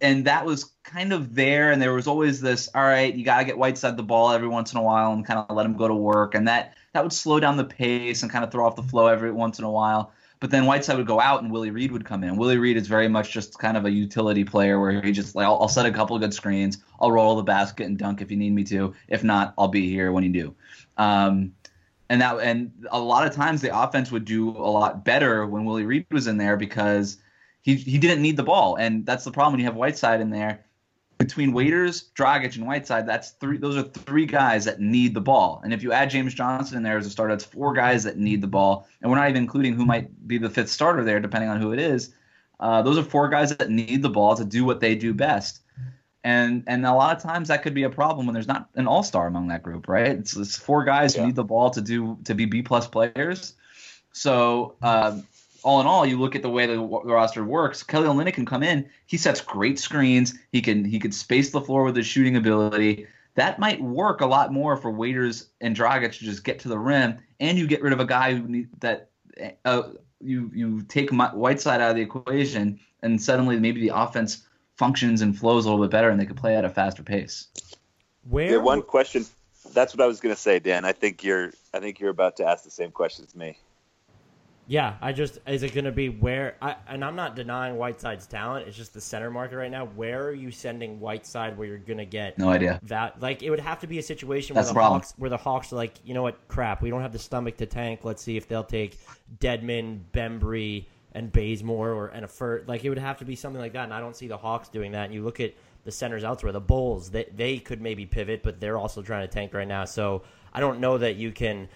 and that was kind of there, and there was always this, all right, you got to get Whiteside the ball every once in a while and kind of let him go to work, and that that would slow down the pace and kind of throw off the flow every once in a while. But then Whiteside would go out and Willie Reed would come in. Willie Reed is very much just kind of a utility player where he just like I'll, I'll set a couple of good screens, I'll roll the basket and dunk if you need me to. If not, I'll be here when you do. Um, and that and a lot of times the offense would do a lot better when Willie Reed was in there because he he didn't need the ball, and that's the problem when you have Whiteside in there between Waiters, Dragic, and Whiteside, that's three. Those are three guys that need the ball. And if you add James Johnson in there as a starter, that's four guys that need the ball. And we're not even including who might be the fifth starter there, depending on who it is. Uh, those are four guys that need the ball to do what they do best. And and a lot of times that could be a problem when there's not an all star among that group, right? It's, it's four guys yeah. who need the ball to do to be B plus players. So uh, all in all, you look at the way the, the roster works. Kelly Olynyk can come in. He sets great screens. He can he can space the floor with his shooting ability. That might work a lot more for Waiters and Dragic to just get to the rim, and you get rid of a guy who need, that uh, you you take Whiteside out of the equation, and suddenly maybe the offense functions and flows a little bit better, and they can play at a faster pace. Where yeah, one question. That's what I was going to say, Dan. I think you're I think you're about to ask the same question as me. Yeah, I just is it going to be where? I, and I'm not denying Whiteside's talent. It's just the center market right now. Where are you sending Whiteside? Where you're going to get no idea that? Like it would have to be a situation That's where the, the Hawks, where the Hawks are like, you know what, crap, we don't have the stomach to tank. Let's see if they'll take Dedmon, Bembry, and Bazemore or and a Furt. Like it would have to be something like that. And I don't see the Hawks doing that. And you look at the centers elsewhere, the Bulls, they they could maybe pivot, but they're also trying to tank right now. So I don't know that you can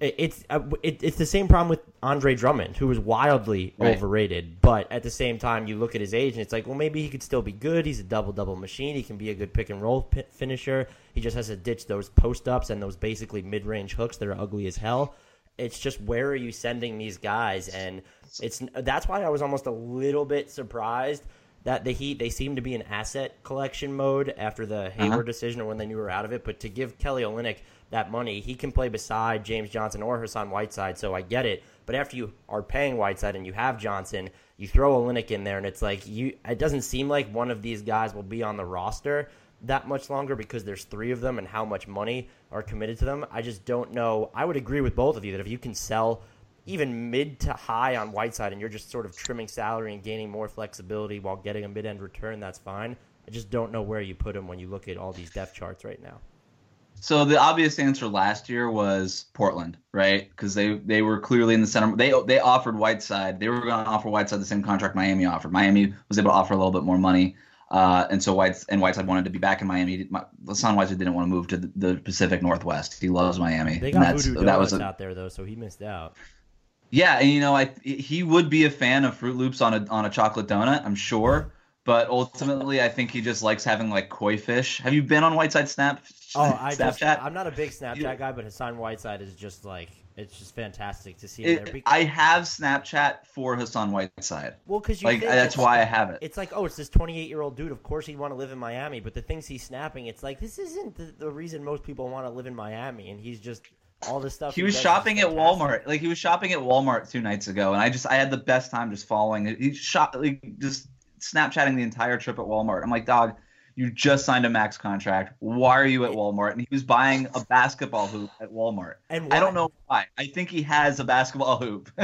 it's uh, it, it's the same problem with Andre Drummond, who was wildly right. overrated. But at the same time, you look at his age, and it's like, well, maybe he could still be good. He's a double double machine. He can be a good pick and roll finisher. He just has to ditch those post ups and those basically mid range hooks that are ugly as hell. It's just where are you sending these guys? And it's that's why I was almost a little bit surprised that the Heat they seem to be in asset collection mode after the Hayward Uh-huh. decision or when they knew we were out of it. But to give Kelly Olynyk that money, he can play beside James Johnson or Hassan Whiteside. So I get it. But after you are paying Whiteside and you have Johnson, you throw Olynyk in there, and it's like you. It doesn't seem like one of these guys will be on the roster that much longer because there's three of them and how much money are committed to them. I just don't know. I would agree with both of you that if you can sell even mid to high on Whiteside and you're just sort of trimming salary and gaining more flexibility while getting a mid end return, that's fine. I just don't know where you put him when you look at all these depth charts right now. So the obvious answer last year was Portland, right? Because they they were clearly in the center. They they offered Whiteside. They were going to offer Whiteside the same contract Miami offered. Miami was able to offer a little bit more money, uh, and so White and Whiteside wanted to be back in Miami. Hassan Whiteside didn't want to move to the, the Pacific Northwest. He loves Miami. They got Voodoo that was a- out there though, so he missed out. Yeah, and you know, I he would be a fan of Froot Loops on a on a chocolate donut, I'm sure. But ultimately, I think he just likes having like koi fish. Have you been on Whiteside Snap? Oh, I just, Snapchat? I'm not a big Snapchat You- guy, but Hassan Whiteside is just like it's just fantastic to see him It- there. Be- I have Snapchat for Hassan Whiteside. Well, because you like think that's why I have it. It's like, oh, it's this 28 year old dude. Of course, he'd want to live in Miami. But the things he's snapping, it's like this isn't the, the reason most people want to live in Miami. And he's just all this stuff. He was shopping at. Walmart. Like he was shopping at Walmart two nights ago, and I just I had the best time just following it. He shot like just Snapchatting the entire trip at Walmart. I'm like, dog, you just signed a max contract. Why are you at Walmart? And he was buying a basketball hoop at Walmart. And I don't know why. I think he has a basketball hoop.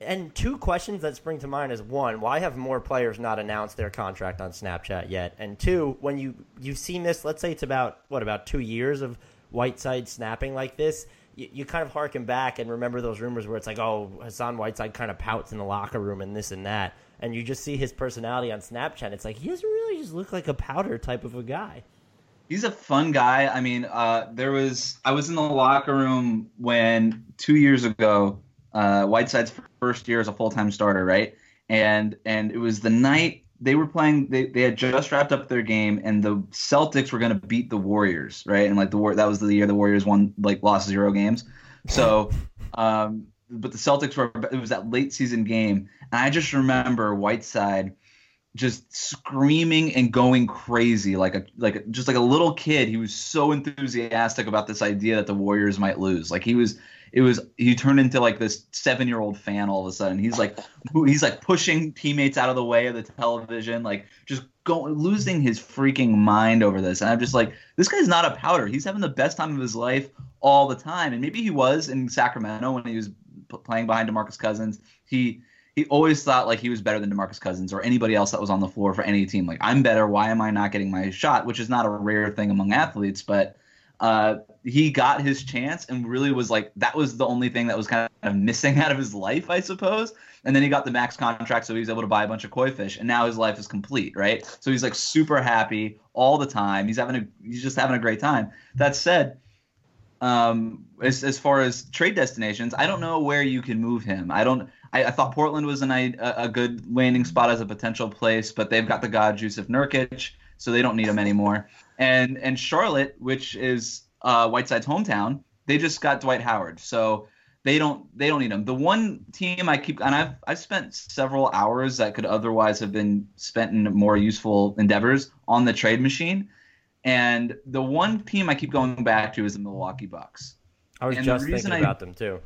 And two questions that spring to mind is one, why have more players not announced their contract on Snapchat yet? And two, when you you've seen this, let's say it's about what about two years of Whiteside snapping like this, you, you kind of harken back and remember those rumors where it's like, oh, Hassan Whiteside kind of pouts in the locker room and this and that, and you just see his personality on Snapchat. It's like he doesn't really just look like a powder type of a guy. He's a fun guy. I mean, uh, there was I was in the locker room when two years ago, uh, Whiteside's first year as a full time starter, right? And and it was the night they were playing. They, they had just wrapped up their game, and the Celtics were going to beat the Warriors, right? And like the war that was the year the Warriors won like lost zero games. So, um, but the Celtics were it was that late season game, and I just remember Whiteside just screaming and going crazy like a like a, just like a little kid he was so enthusiastic about this idea that the warriors might lose like he was it was he turned into like this seven year old fan all of a sudden he's like he's like pushing teammates out of the way of the television like just going losing his freaking mind over this and i'm just like this guy's not a powder he's having the best time of his life all the time and maybe he was in sacramento when he was playing behind demarcus cousins he he always thought like he was better than DeMarcus Cousins or anybody else that was on the floor for any team. Like I'm better. Why am I not getting my shot? Which is not a rare thing among athletes, but uh, he got his chance and really was like that was the only thing that was kind of missing out of his life, I suppose. And then he got the max contract, so he was able to buy a bunch of koi fish, and now his life is complete, right? So he's like super happy all the time. He's having a he's just having a great time. That said, um, as as far as trade destinations, I don't know where you can move him. I don't. I, I thought Portland was an, a, a good landing spot as a potential place, but they've got the god Jusuf Nurkic, so they don't need him anymore. And and Charlotte, which is uh, Whiteside's hometown, they just got Dwight Howard, so they don't they don't need him. The one team I keep and I've I've spent several hours that could otherwise have been spent in more useful endeavors on the trade machine. And the one team I keep going back to is the Milwaukee Bucks. I was And just thinking I- about them too.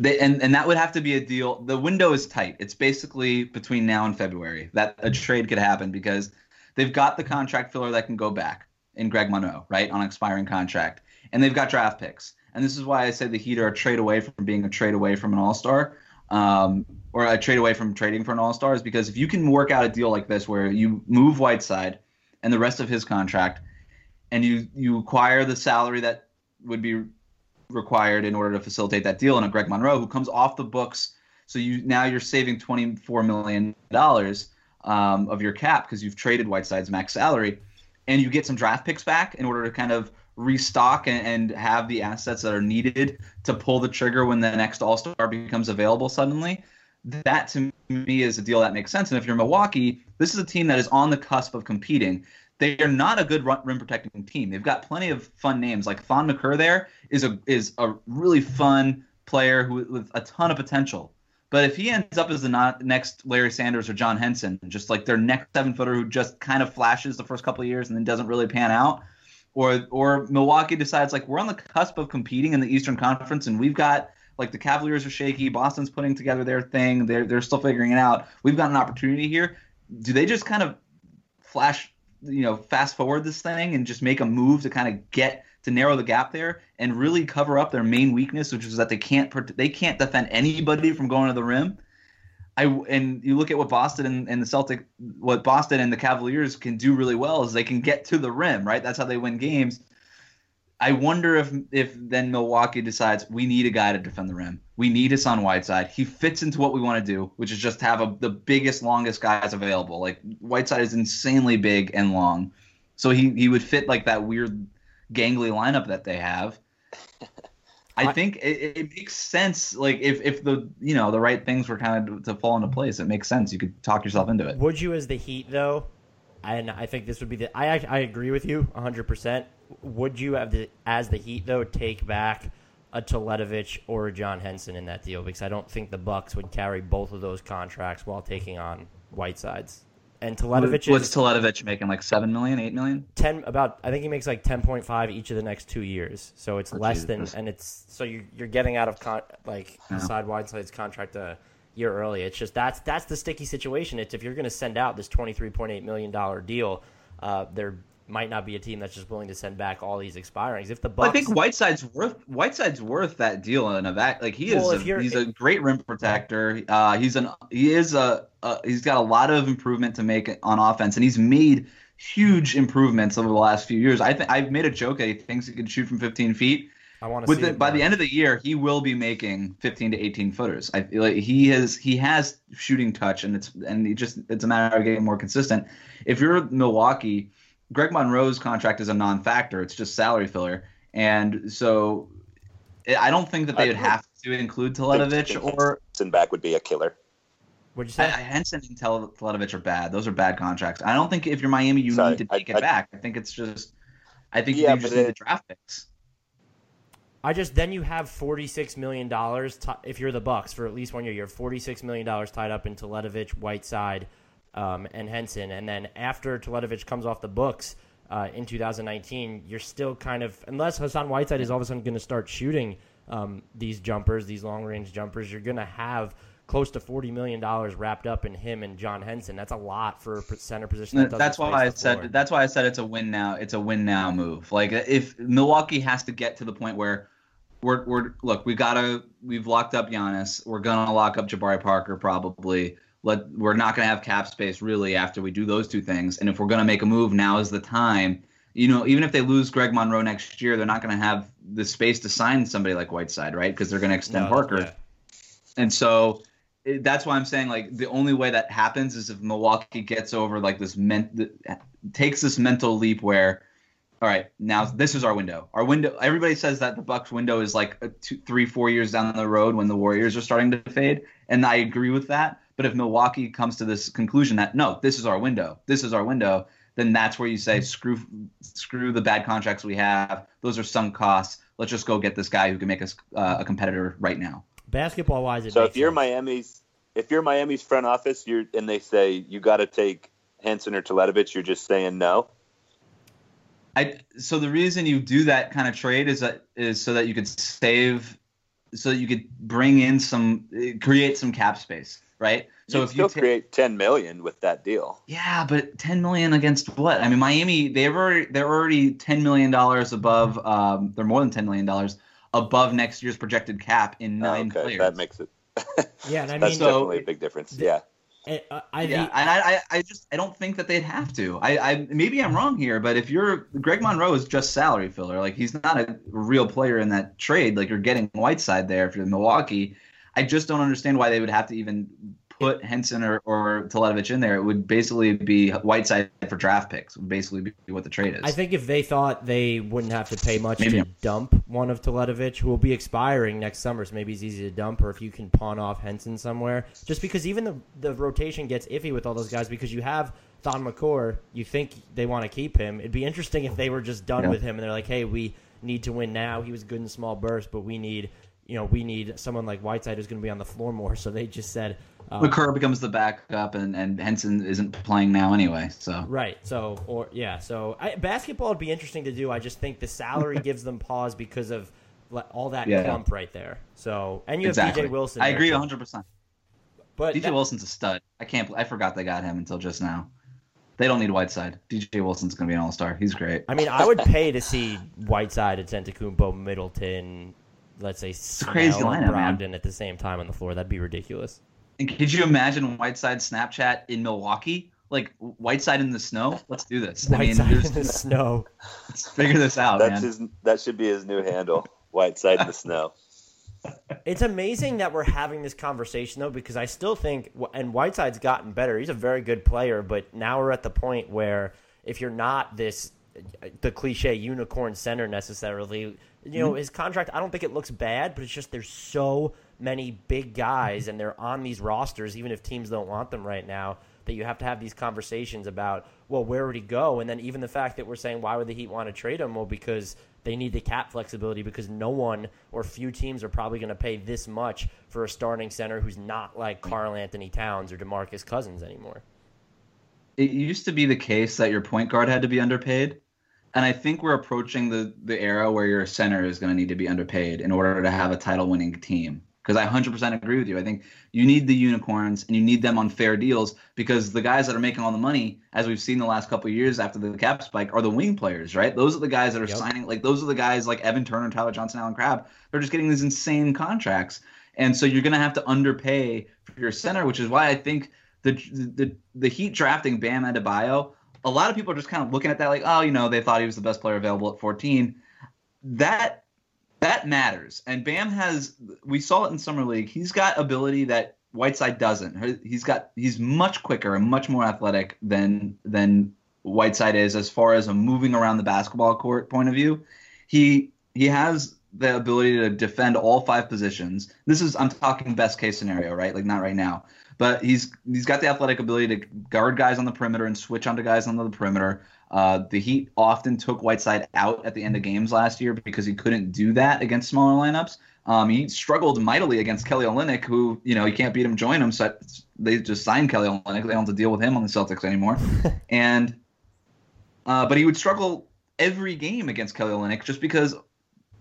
They, and and that would have to be a deal. The window is tight. It's basically between now and February that a trade could happen because they've got the contract filler that can go back in Greg Monroe, right, on expiring contract, and they've got draft picks. And this is why I say the Heat are a trade away from being a trade away from an All Star, um, or a trade away from trading for an All Star. Is because if you can work out a deal like this where you move Whiteside and the rest of his contract, and you you acquire the salary that would be required in order to facilitate that deal, and a Greg Monroe who comes off the books. So you now you're saving twenty four million dollars um, of your cap because you've traded Whiteside's max salary, and you get some draft picks back in order to kind of restock and, and have the assets that are needed to pull the trigger when the next All Star becomes available suddenly. That to me is a deal that makes sense. And if you're Milwaukee, this is a team that is on the cusp of competing. They are not a good rim protecting team. They've got plenty of fun names. Like Thon Maker there is a is a really fun player who with a ton of potential. But if he ends up as the not, next Larry Sanders or John Henson, just like their next seven footer who just kind of flashes the first couple of years and then doesn't really pan out, or or Milwaukee decides like we're on the cusp of competing in the Eastern Conference and we've got like the Cavaliers are shaky, Boston's putting together their thing, they're they're still figuring it out. We've got an opportunity here. Do they just kind of flash, you know, fast forward this thing and just make a move to kind of get to narrow the gap there and really cover up their main weakness, which is that they can't they can't defend anybody from going to the rim. I and you look at what Boston and, and the Celtic, what Boston and the Cavaliers can do really well is they can get to the rim, right? That's how they win games. I wonder if if then Milwaukee decides we need a guy to defend the rim. We need Hassan Whiteside. He fits into what we want to do, which is just have a, the biggest, longest guys available. Like Whiteside is insanely big and long, so he he would fit like that weird gangly lineup that they have. I think it, it, makes sense. Like if, if the you know the right things were kind of to fall into place, it makes sense. You could talk yourself into it. Would you, as the Heat, though? And I think this would be the. I I agree with you 100. percent Would you have the as the Heat though take back a Teletovic or a John Henson in that deal? Because I don't think the Bucks would carry both of those contracts while taking on Whitesides. And Teletovic what's Teletovic making like seven million, eight million? Ten about I think he makes like ten point five each of the next two years. So it's oh, less Jesus. than and it's so you you're getting out of con, like yeah. side Whiteside's contract a year early. It's just that's that's the sticky situation. It's if you're going to send out this twenty three point eight million dollar deal, uh, they're might not be a team that's just willing to send back all these expirings. If the Bucks, I think Whiteside's worth Whiteside's worth that deal in a vac. Like he is, well, a, he's a great rim protector. Uh, he's an he is a, a he's got a lot of improvement to make on offense, and he's made huge improvements over the last few years. I think I've made a joke that he thinks he can shoot from 15 feet. I want to. The, by the end of the year, he will be making 15 to 18 footers. I feel like he has he has shooting touch, and it's and he just it's a matter of getting more consistent. If you're Milwaukee Greg Monroe's contract is a non-factor; it's just salary filler, and so I don't think that they would have to include Teletovic or Henson back would be a killer. What'd you say? Henson and Teletovic are bad. Those are bad contracts. I don't think if you're Miami, you Sorry, need to take I, it I, back. I think it's just, I think yeah, you just need the draft picks. I just then you have forty six million dollars t- if you're the Bucks for at least one year. You have forty six million dollars tied up in Teletovic, Whiteside, um, and Henson. And then after Teletovic comes off the books uh, in 2019, you're still kind of, unless Hassan Whiteside is all of a sudden going to start shooting um, these jumpers, these long range jumpers, you're going to have close to forty million dollars wrapped up in him and John Henson. That's a lot for a center position. That that's why I said. That's why I said it's a win now. It's a win now move. Like if Milwaukee has to get to the point where we're we're look, we gotta we've locked up Giannis. We're gonna lock up Jabari Parker probably let we're not going to have cap space really after we do those two things. And if we're going to make a move, now is the time. You know, even if they lose Greg Monroe next year, they're not going to have the space to sign somebody like Whiteside, right? Because they're going to extend no, Parker. Yeah. And so it, that's why I'm saying like the only way that happens is if Milwaukee gets over like this men- takes this mental leap where all right, now this is our window. Our window. Everybody says that the Bucks window is like two, three, four years down the road when the Warriors are starting to fade, and I agree with that. But if Milwaukee comes to this conclusion that no, this is our window, this is our window, then that's where you say screw screw the bad contracts we have. Those are sunk costs. Let's just go get this guy who can make us uh, a competitor right now. Basketball wise, so if you're sense. Miami's if you're Miami's front office, you're and they say you got to take Henson or Teletovic, you're just saying no. I so the reason you do that kind of trade is that is so that you could save, so that you could bring in some create some cap space right? So you if still you create ten million with that deal. Yeah, but ten million against what? I mean, Miami they've already they're already ten million dollars above. Um, they're more than ten million dollars above next year's projected cap in nine okay, players. That makes it. yeah, and I that's mean, definitely a big difference. yeah. Uh, I, yeah, and I, I just I don't think that they'd have to. I, I maybe I'm wrong here, but if you're Greg Monroe is just salary filler. Like he's not a real player in that trade. Like you're getting Whiteside there if you're in Milwaukee. I just don't understand why they would have to even put Henson or, or Teletovic in there, it would basically be Whiteside for draft picks. Would basically be what the trade is. I think if they thought they wouldn't have to pay much maybe. to dump one of Teletovic, who will be expiring next summer, so maybe it's easy to dump, or if you can pawn off Henson somewhere, just because even the the rotation gets iffy with all those guys because you have Thon Maker, you think they want to keep him. It'd be interesting if they were just done yeah. with him and they're like, hey, we need to win now. He was good in small bursts, but we need you know, we need someone like Whiteside who's going to be on the floor more. So they just said, um, Maker becomes the backup, and, and Henson isn't playing now anyway. So Right. So, or yeah. So, I, basketball would be interesting to do. I just think the salary gives them pause because of all that Yeah. clump right there. So, and you exactly. have DJ Wilson. I there, agree too. 100. percent But DJ that- Wilson's a stud. I can't. I forgot they got him until just now. They don't need Whiteside. DJ Wilson's gonna be an all star. He's great. I mean, I would pay to see Whiteside, Antetokounmpo, Middleton, let's say a crazy Snell and lineup, man. Brogdon at the same time on the floor. That'd be ridiculous. And could you imagine Whiteside Snapchat in Milwaukee? Like Whiteside in the snow? Let's do this. I mean, Whiteside there's- in the snow. let's figure this out, That's man. his. That should be his new handle. Whiteside in the snow. It's amazing that we're having this conversation though, because I still think, and Whiteside's gotten better. He's a very good player, but now we're at the point where if you're not this, the cliche unicorn center necessarily, you know, Mhm. his contract. I don't think it looks bad, but it's just there's so many big guys, and they're on these rosters, even if teams don't want them right now. That you have to have these conversations about, well, where would he go? And then even the fact that we're saying, why would the Heat want to trade him? Well, because they need the cap flexibility because no one or few teams are probably going to pay this much for a starting center who's not like Karl-Anthony Towns or DeMarcus Cousins anymore. it used to be the case that your point guard had to be underpaid. And I think we're approaching the, the era where your center is going to need to be underpaid in order to have a title winning team. Because I 100% agree with you. I think you need the unicorns and you need them on fair deals because the guys that are making all the money, as we've seen the last couple of years after the cap spike, are the wing players, right? Those are the guys that are Yep. signing. Like those are the guys like Evan Turner, Tyler Johnson, Allen Crabbe. They're just getting these insane contracts, and so you're going to have to underpay for your center, which is why I think the the the Heat drafting Bam Adebayo. A lot of people are just kind of looking at that like, oh, you know, they thought he was the best player available at 14. That that matters. And Bam has we saw it in summer league. He's got ability that Whiteside doesn't. He's got he's much quicker and much more athletic than than Whiteside is as far as a moving around the basketball court point of view. He he has the ability to defend all five positions. This is I'm talking best case scenario, right? Like not right now. But he's he's got the athletic ability to guard guys on the perimeter and switch onto guys on the perimeter. Uh, the Heat often took Whiteside out at the end of games last year because he couldn't do that against smaller lineups. Um, he struggled mightily against Kelly Olynyk, who you know you can't beat him, join him. So they just signed Kelly Olynyk. They don't have to deal with him on the Celtics anymore. and uh, but he would struggle every game against Kelly Olynyk just because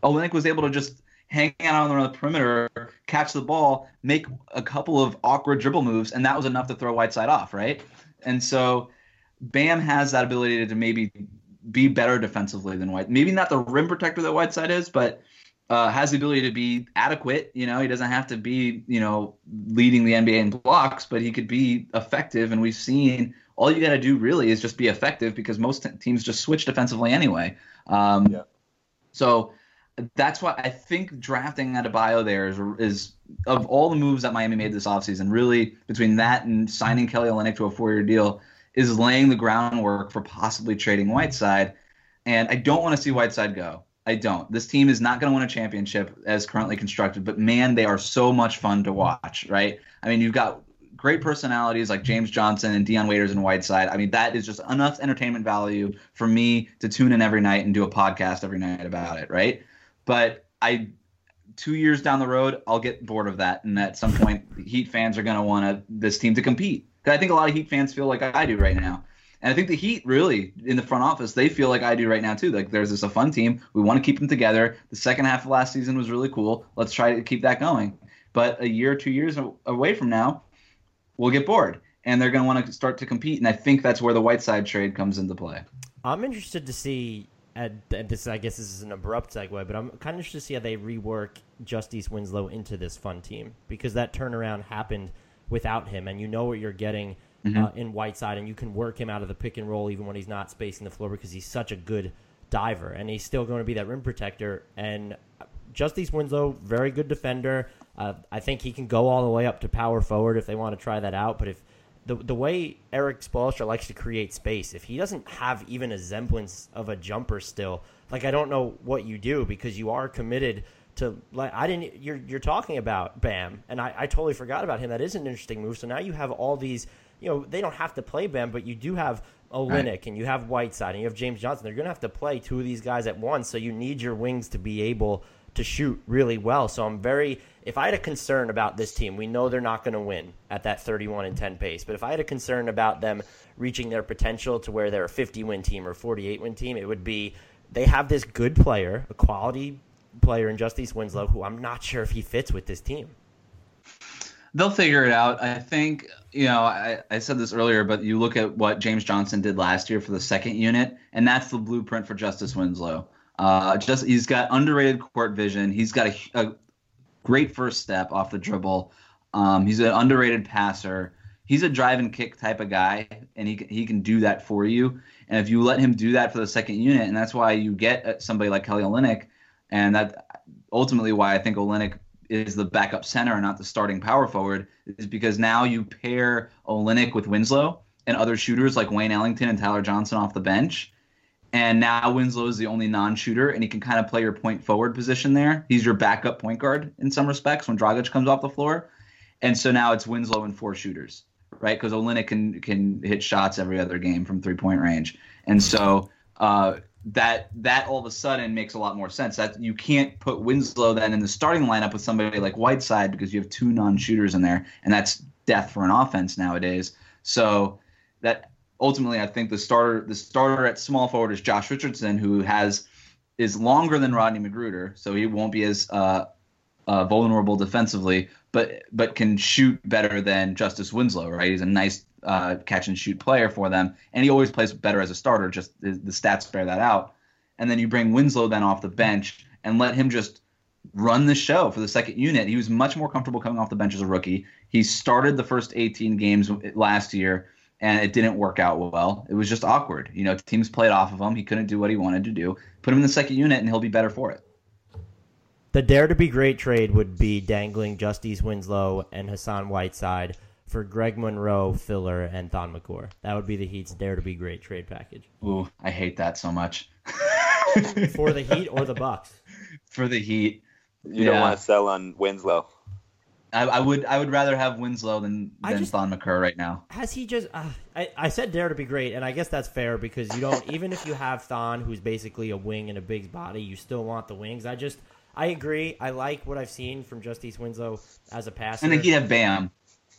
Olynyk was able to just hang out on the perimeter, catch the ball, make a couple of awkward dribble moves, and that was enough to throw Whiteside off, right? And so Bam has that ability to maybe be better defensively than White. Maybe not the rim protector that Whiteside is, but uh, has the ability to be adequate. You know, he doesn't have to be, you know, leading the NBA in blocks, but he could be effective. And we've seen all you got to do really is just be effective because most t- teams just switch defensively anyway. Um, Yeah. So that's why I think drafting Adebayo there is, is of all the moves that Miami made this offseason, really between that and signing Kelly Olynyk to a four-year deal, is laying the groundwork for possibly trading Whiteside. And I don't want to see Whiteside go. I don't. This team is not going to win a championship as currently constructed, but man, they are so much fun to watch, right? I mean, you've got great personalities like James Johnson and Dion Waiters and Whiteside. I mean, that is just enough entertainment value for me to tune in every night and do a podcast every night about it, right? But I two years down the road, I'll get bored of that, and at some point, Heat fans are going to want this team to compete. Because I think a lot of Heat fans feel like I do right now, and I think the Heat really in the front office they feel like I do right now too. Like there's this a fun team, we want to keep them together. The second half of last season was really cool. Let's try to keep that going. But a year, or two years away from now, we'll get bored, and they're going to want to start to compete. And I think that's where the Whiteside trade comes into play. I'm interested to see, and and this I guess this is an abrupt segue, but I'm kind of interested to see how they rework Justice Winslow into this fun team because that turnaround happened without him, and you know what you're getting uh, in Whiteside, and you can work him out of the pick and roll even when he's not spacing the floor because he's such a good diver, and he's still going to be that rim protector. And Justice Winslow, very good defender. Uh, I think he can go all the way up to power forward if they want to try that out. But if the the way Erik Spoelstra likes to create space, if he doesn't have even a semblance of a jumper still, like I don't know what you do because you are committed to like I didn't you're you're talking about Bam and I, I totally forgot about him. That is an interesting move. So now you have all these you know, they don't have to play Bam, but you do have Olynyk and you have Whiteside and you have James Johnson, they're going to have to play two of these guys at once. So you need your wings to be able to shoot really well. So I'm very, if I had a concern about this team, we know they're not going to win at that 31 and 10 pace. But if I had a concern about them reaching their potential to where they're a 50 win team or 48 win team, it would be they have this good player, a quality player in Justice Winslow, who I'm not sure if he fits with this team. They'll figure it out. I think, you know, I, I said this earlier, but you look at what James Johnson did last year for the second unit, and that's the blueprint for Justice Winslow. Uh, just he's got underrated court vision. He's got a, a great first step off the dribble. Um, he's an underrated passer. He's a drive and kick type of guy, and he he can do that for you. And if you let him do that for the second unit, and that's why you get uh, somebody like Kelly Olynyk, and that ultimately why I think Olynyk is the backup center and not the starting power forward, is because now you pair Olynyk with Winslow and other shooters like Wayne Ellington and Tyler Johnson off the bench. And now Winslow is the only non-shooter, and he can kind of play your point forward position there. He's your backup point guard in some respects when Dragic comes off the floor. And so now it's Winslow and four shooters, right? Because Olynyk can can hit shots every other game from three point range, and so uh, that that all of a sudden makes a lot more sense. That you can't put Winslow then in the starting lineup with somebody like Whiteside because you have two non-shooters in there, and that's death for an offense nowadays. So that ultimately, I think the starter the starter at small forward is Josh Richardson, who has is longer than Rodney McGruder, so he won't be as uh, uh, vulnerable defensively, but but can shoot better than Justice Winslow. Right, he's a nice uh, catch and shoot player for them, and he always plays better as a starter. Just the, the stats bear that out. And then you bring Winslow then off the bench and let him just run the show for the second unit. He was much more comfortable coming off the bench as a rookie. He started the first 18 games last year and it didn't work out well. It was just awkward. You know, teams played off of him. He couldn't do what he wanted to do. Put him in the second unit, and he'll be better for it. The dare to be great trade would be dangling Justice Winslow and Hassan Whiteside for Greg Monroe, filler, and Thon Maker. That would be the Heat's dare to be great trade package. Ooh, I hate that so much. for the Heat or the Bucks? For the Heat. You yeah. don't want to sell on Winslow. I, I, would I would rather have Winslow than than just, Thon Maker right now. Has he just? Uh, I I said dare to be great, and I guess that's fair because you don't even if you have Thon, who's basically a wing and a big body, you still want the wings. I just I agree. I like what I've seen from Justice Winslow as a passer. And then you have Bam.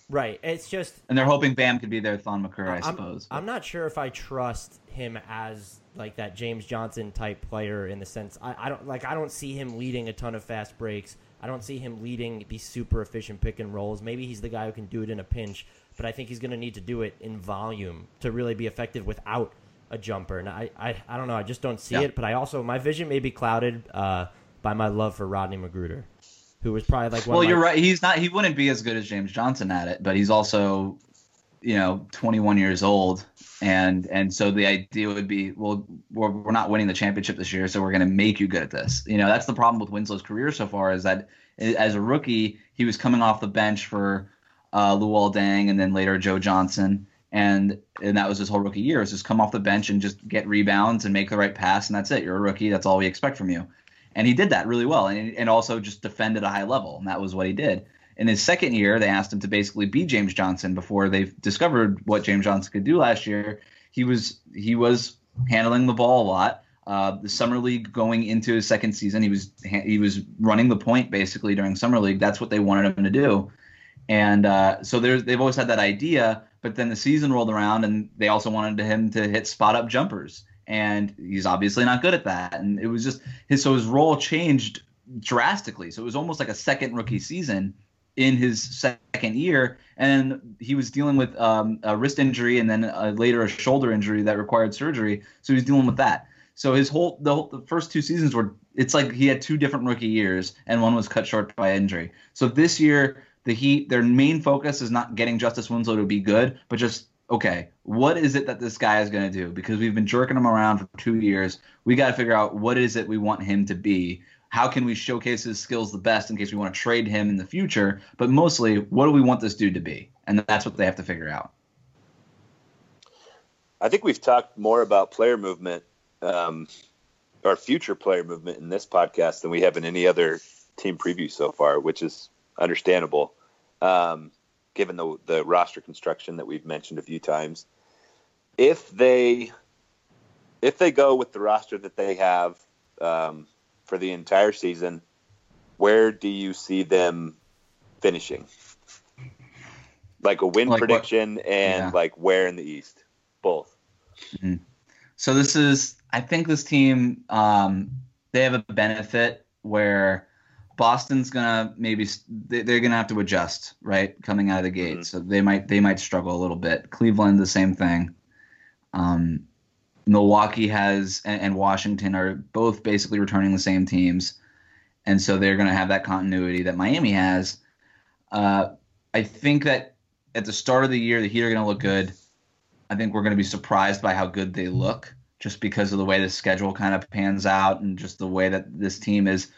Right. It's just And they're hoping Bam could be their Thon Maker, I suppose. I'm, I'm not sure if I trust him as like that James Johnson type player in the sense I, I don't like I don't see him leading a ton of fast breaks. I don't see him leading these super efficient pick and rolls. Maybe he's the guy who can do it in a pinch, but I think he's going to need to do it in volume to really be effective without a jumper. And I, I, I don't know. I just don't see yeah. it. But I also my vision may be clouded uh, by my love for Rodney McGruder who was probably like. well, you're my... right. He's not. He wouldn't be as good as James Johnson at it, but he's also, you know, 21 years old, and and so the idea would be, well, we're, we're not winning the championship this year, so we're going to make you good at this. You know, that's the problem with Winslow's career so far is that as a rookie, he was coming off the bench for uh, Luol Deng and then later Joe Johnson. And and that was his whole rookie year. Was just come off the bench and just get rebounds and make the right pass, and that's it. You're a rookie. That's all we expect from you and he did that really well, and and also just defend at a high level, and that was what he did. In his second year, they asked him to basically be James Johnson before they discovered what James Johnson could do last year. He was he was handling the ball a lot. Uh, the summer league going into his second season, he was he was running the point basically during summer league. That's what they wanted him to do, and uh, so they've always had that idea. But then the season rolled around, and they also wanted him to hit spot up jumpers and he's obviously not good at that. And it was just his so his role changed drastically. So it was almost like a second rookie season in his second year, and he was dealing with um, a wrist injury and then uh, later a shoulder injury that required surgery. So he was dealing with that. So his whole the, whole, the first two seasons were it's like he had two different rookie years, and one was cut short by injury. So this year the Heat their main focus is not getting Justice Winslow to be good, but just okay, what is it that this guy is going to do? Because we've been jerking him around for two years. We got to figure out what is it we want him to be. How can we showcase his skills the best in case we want to trade him in the future? But mostly, what do we want this dude to be? And that's what they have to figure out. I think we've talked more about player movement, um, or future player movement in this podcast than we have in any other team preview so far, which is understandable. Um, given the the roster construction that we've mentioned a few times. if they if they go with the roster that they have um, for the entire season, where do you see them finishing? Like a win Like what- prediction and Yeah. like where in the East? Both. So this is, I think this team, um, they have a benefit where Boston's gonna maybe they- they're gonna have to adjust right coming out of the gate. So they might they might struggle a little bit. Cleveland the same thing. Um, Milwaukee has and, and Washington are both basically returning the same teams, and so they're gonna have that continuity that Miami has. Uh, I think that at the start of the year the Heat are gonna look good. I think we're going to be surprised by how good they look just because of the way the schedule kind of pans out and just the way that this team is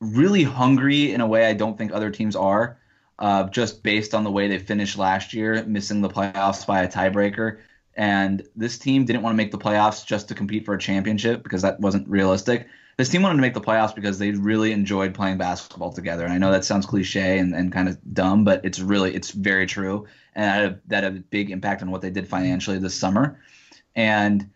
really hungry in a way I don't think other teams are, uh, just based on the way they finished last year, missing the playoffs by a tiebreaker. And this team didn't want to make the playoffs just to compete for a championship because that wasn't realistic. This team wanted to make the playoffs because they really enjoyed playing basketball together. And I know that sounds cliche and, and kind of dumb, but it's really it's very true. And that had, a, that had a big impact on what they did financially this summer. And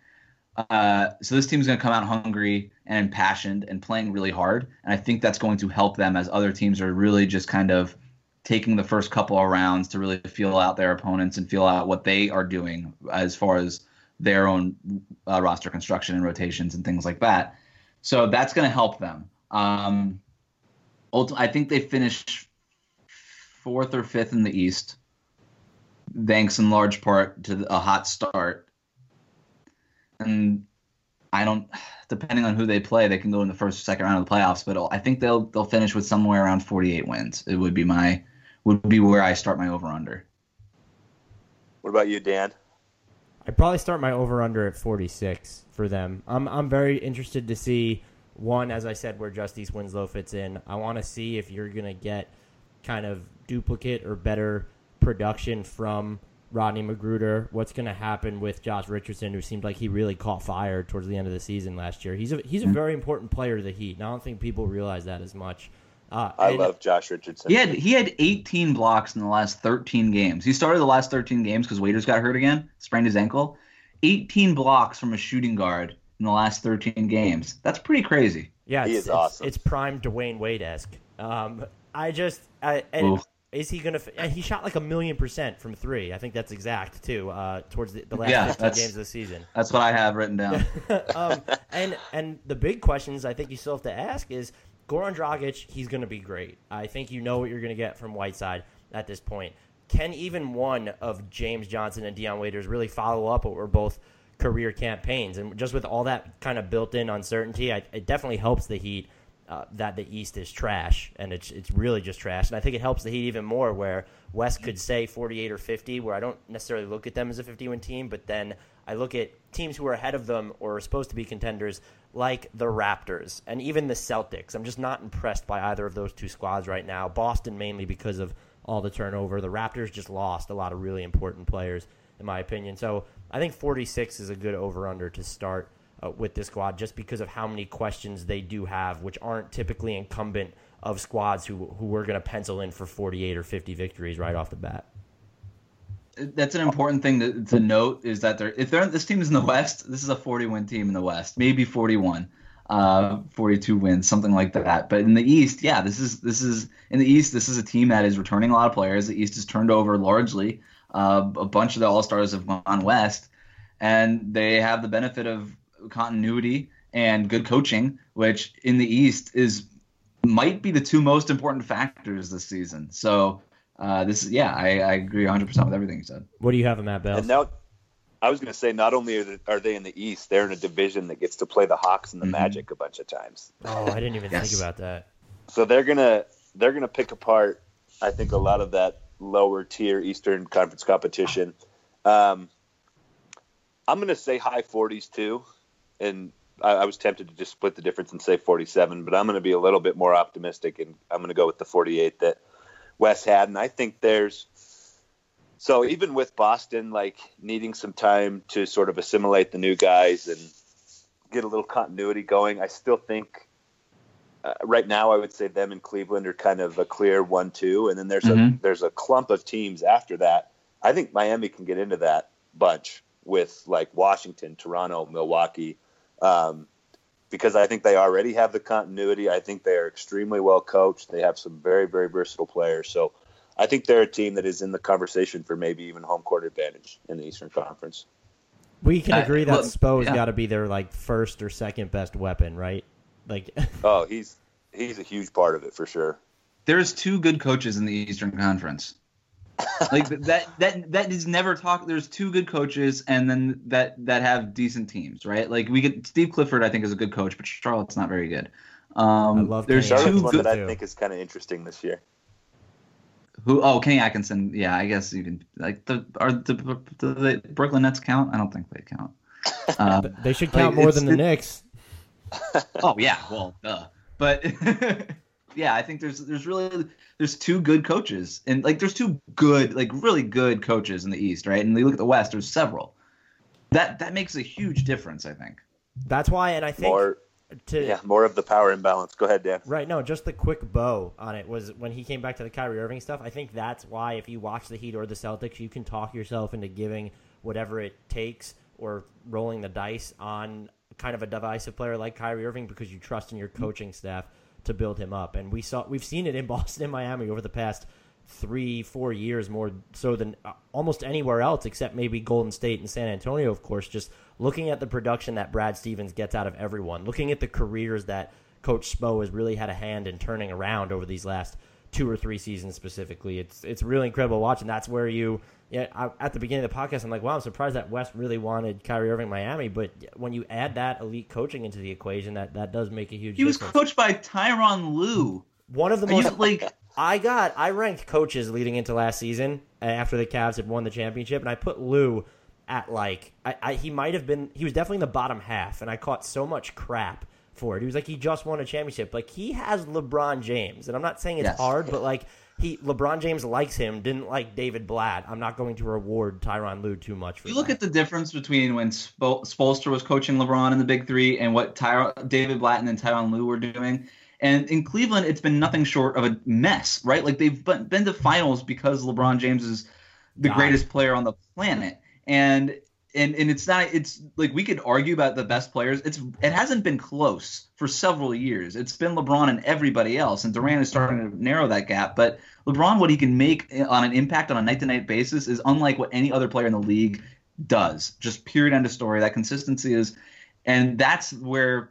uh, so this team's going to come out hungry and impassioned and playing really hard. And I think that's going to help them as other teams are really just kind of taking the first couple of rounds to really feel out their opponents and feel out what they are doing as far as their own uh, roster construction and rotations and things like that. So that's going to help them. Um, I think they finished fourth or fifth in the East, thanks in large part to a hot start. And I don't, depending on who they play, they can go in the first or second round of the playoffs. But I think they'll they'll finish with somewhere around 48 wins. It would be my would be where I start my over under. What about you, Dan? I'd probably start my over under at 46 for them. I'm I'm very interested to see one, as I said, where Justice Winslow fits in. I want to see if you're gonna get kind of duplicate or better production from Rodney McGruder. What's gonna happen with Josh Richardson, who seemed like he really caught fire towards the end of the season last year. He's a he's a mm. very important player to the Heat, and I don't think people realize that as much. Uh, I and- love Josh Richardson. He had he had 18 blocks in the last 13 games. He started the last 13 games because Waiters got hurt again, sprained his ankle. 18 blocks from a shooting guard in the last 13 games. That's pretty crazy. Yeah, He it's, is it's- awesome. It's prime Dwyane Wade esque. Um, I just, I, and Oof. is he gonna? And he shot like a million percent from three. I think that's exact too. Uh, towards the, the last Yeah, 15 that's- games of the season. That's what I have written down. um, and and the big questions I think you still have to ask is Goran Dragic. He's going to be great. I think you know what you're going to get from Whiteside at this point. Can even one of James Johnson and Dion Waiters really follow up what were both career campaigns? And just with all that kind of built-in uncertainty, I, it definitely helps the Heat. Uh, that the East is trash, and it's it's really just trash. And I think it helps the Heat even more, where West could say 48 or 50, where I don't necessarily look at them as a 50-win team, but then I look at teams who are ahead of them or are supposed to be contenders, like the Raptors and even the Celtics. I'm just not impressed by either of those two squads right now. Boston mainly because of all the turnover. The Raptors just lost a lot of really important players, in my opinion. So I think 46 is a good over/under to start uh, with this squad, just because of how many questions they do have, which aren't typically incumbent of squads who who we're going to pencil in for 48 or 50 victories right off the bat. That's an important thing to, to note is that they're if they're this team is in the West, this is a 40 win team in the West, maybe 41, uh, 42 wins, something like that. But in the East, yeah, this is this is in the East, this is a team that is returning a lot of players. The East is turned over largely. Uh, a bunch of the All Stars have gone West, and they have the benefit of continuity and good coaching, which in the East is might be the two most important factors this season. So uh, this is yeah, I, I agree 100 percent with everything you said. What do you have in Matt Bell? And now, I was going to say, not only are they, are they in the East, they're in a division that gets to play the Hawks and the Mhm. Magic a bunch of times. Oh, I didn't even Yes. think about that. So they're gonna they're gonna pick apart. I think a lot of that lower tier Eastern Conference competition. Um, I'm gonna say high 40s too, and I, I was tempted to just split the difference and say 47, but I'm gonna be a little bit more optimistic and I'm gonna go with the 48 that Wes had, and I think there's. So even with Boston, like needing some time to sort of assimilate the new guys and get a little continuity going, I still think uh, right now I would say them and Cleveland are kind of a clear one-two, and then there's a Mhm. there's a clump of teams after that. I think Miami can get into that bunch. with like Washington, Toronto, Milwaukee, um, because I think they already have the continuity. I think they are extremely well coached. They have some very, very versatile players. So I think they're a team that is in the conversation for maybe even home court advantage in the Eastern Conference. We can I- agree that well, Spo's yeah. got to be their like first or second best weapon, right? Like, Oh, he's he's a huge part of it for sure. There's two good coaches in the Eastern Conference. Like that that that is never talk. There's two good coaches, and then that that have decent teams, right? Like we get Steve Clifford, I think is a good coach, but Charlotte's not very good. Um, I love there's Kenny two one good. that I too. think is kind of interesting this year. Who? Oh, Kenny Atkinson. Yeah, I guess you can. Like the are the, the, the Brooklyn Nets count? I don't think they count. Um, they should Like, count more than the it- Knicks. oh yeah, well, duh. But yeah, I think there's there's really there's two good coaches, and like there's two good like really good coaches in the East, right? And you look at the West, there's several. That that makes a huge difference, I think. That's why, and I think More, to yeah, more of the power imbalance. Go ahead, Dan. Right, no, just the quick bow on it was when he came back to the Kyrie Irving stuff. I think that's why if you watch the Heat or the Celtics, you can talk yourself into giving whatever it takes or rolling the dice on kind of a divisive player like Kyrie Irving because you trust in your coaching staff to build him up. And we saw we've seen it in Boston and Miami over the past three, four years more so than uh, almost anywhere else except maybe Golden State and San Antonio, of course. Just looking at the production that Brad Stevens gets out of everyone, looking at the careers that Coach Spo has really had a hand in turning around over these last two or three seasons specifically. It's it's really incredible watching. that's where you. Yeah, I, at the beginning of the podcast, I'm like, wow, I'm surprised that West really wanted Kyrie Irving Miami, but when you add that elite coaching into the equation, that that does make a huge. He was difference. coached by Tyronn Lue. One of the most like I got I ranked coaches leading into last season uh, after the Cavs had won the championship, and I put Lue at like I, I he might have been he was definitely in the bottom half, and I caught so much crap for it. He was like he just won a championship, like he has LeBron James, and I'm not saying it's Yes. hard, but like he LeBron James likes him, didn't like David Blatt. I'm not going to reward Tyronn Lue too much for you look that. at the difference between when Spo- Spolster was coaching LeBron in the Big Three and what Ty- David Blatt and Tyronn Lue were doing. And in Cleveland, it's been nothing short of a mess, right? Like they've been been to finals because LeBron James is the God. greatest player on the planet, and and and it's not. It's like we could argue about the best players. It's it hasn't been close for several years. It's been LeBron and everybody else, and Durant is starting to narrow that gap. But LeBron, what he can make on an impact on a night to night basis is unlike what any other player in the league does. Just period end of story. That consistency is, and that's where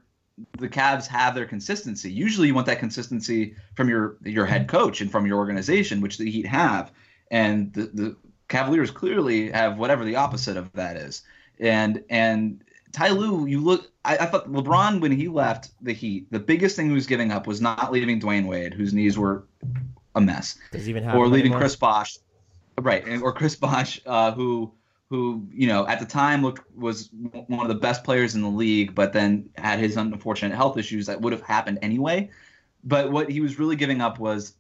the Cavs have their consistency. Usually, you want that consistency from your your head coach and from your organization, which the Heat have, and the, the Cavaliers clearly have whatever the opposite of that is. And and Ty Lue, you look. I, I thought LeBron when he left the Heat, the biggest thing he was giving up was not leaving Dwyane Wade, whose knees were a mess Does he even have or leaving anymore? Chris Bosh, right? and- Or Chris Bosh, uh, who who you know at the time looked was one of the best players in the league, but then had his unfortunate health issues that would have happened anyway. But what he was really giving up was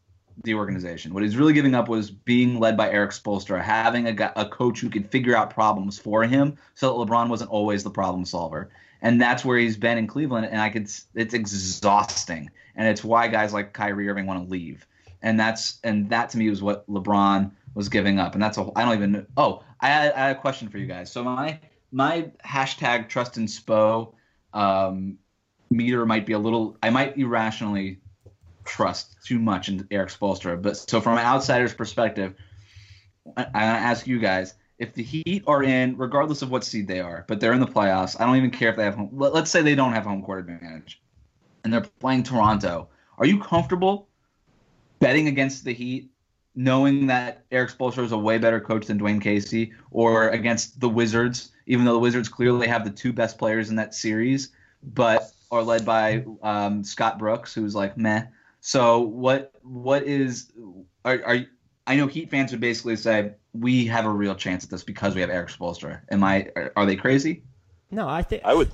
the organization. What he's really giving up was being led by Erik Spoelstra, having a, a coach who could figure out problems for him, so that LeBron wasn't always the problem solver. And that's where he's been in Cleveland, and I could. It's exhausting, and it's why guys like Kyrie Irving want to leave and that's and that to me was what LeBron was giving up, and that's a I don't even oh I had, I had a question for you guys. So my my hashtag trust in Spo um, meter might be a little I might irrationally trust too much in Erik Spoelstra, but so from an outsider's perspective, I, I ask you guys. If the Heat are in, regardless of what seed they are, but they're in the playoffs, I don't even care if they have home. let- Let's say they don't have home court advantage, and they're playing Toronto. Are you comfortable betting against the Heat, knowing that Erik Spoelstra is a way better coach than Dwane Casey, or against the Wizards, even though the Wizards clearly have the two best players in that series, but are led by um, Scott Brooks, who's like meh. So what what is are, are I know Heat fans would basically say we have a real chance at this because we have Erik Spoelstra. Am I are, are they crazy? No, I think I would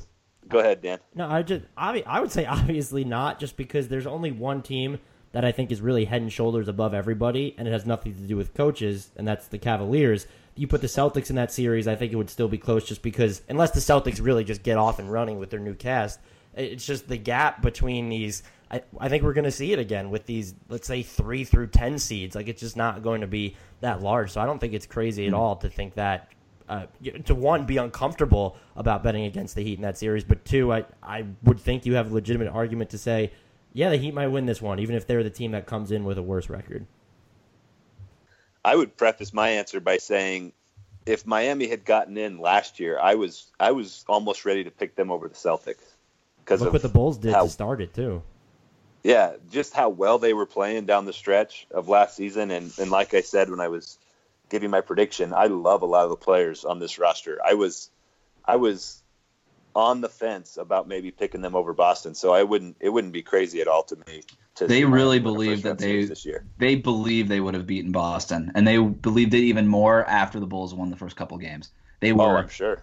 go ahead, Dan. No, I just obvi- I would say obviously not, just because there's only one team that I think is really head and shoulders above everybody, and it has nothing to do with coaches, and that's the Cavaliers. You put the Celtics in that series, I think it would still be close, just because unless the Celtics really just get off and running with their new cast, it's just the gap between these. I, I think we're going to see it again with these, let's say three through ten seeds. Like it's just not going to be that large. So I don't think it's crazy at all to think that uh, to one be uncomfortable about betting against the Heat in that series, but two, I I would think you have a legitimate argument to say, yeah, the Heat might win this one, even if they're the team that comes in with a worse record. I would preface my answer by saying, if Miami had gotten in last year, I was I was almost ready to pick them over the Celtics because look what the Bulls did how, to start it too. Yeah, just how well they were playing down the stretch of last season, and and like I said when I was giving my prediction, I love a lot of the players on this roster. I was I was on the fence about maybe picking them over Boston, so I wouldn't it wouldn't be crazy at all to me To they really believe that they they believe they would have beaten Boston, and they believed it even more after the Bulls won the first couple games. They oh, were, oh, I'm sure,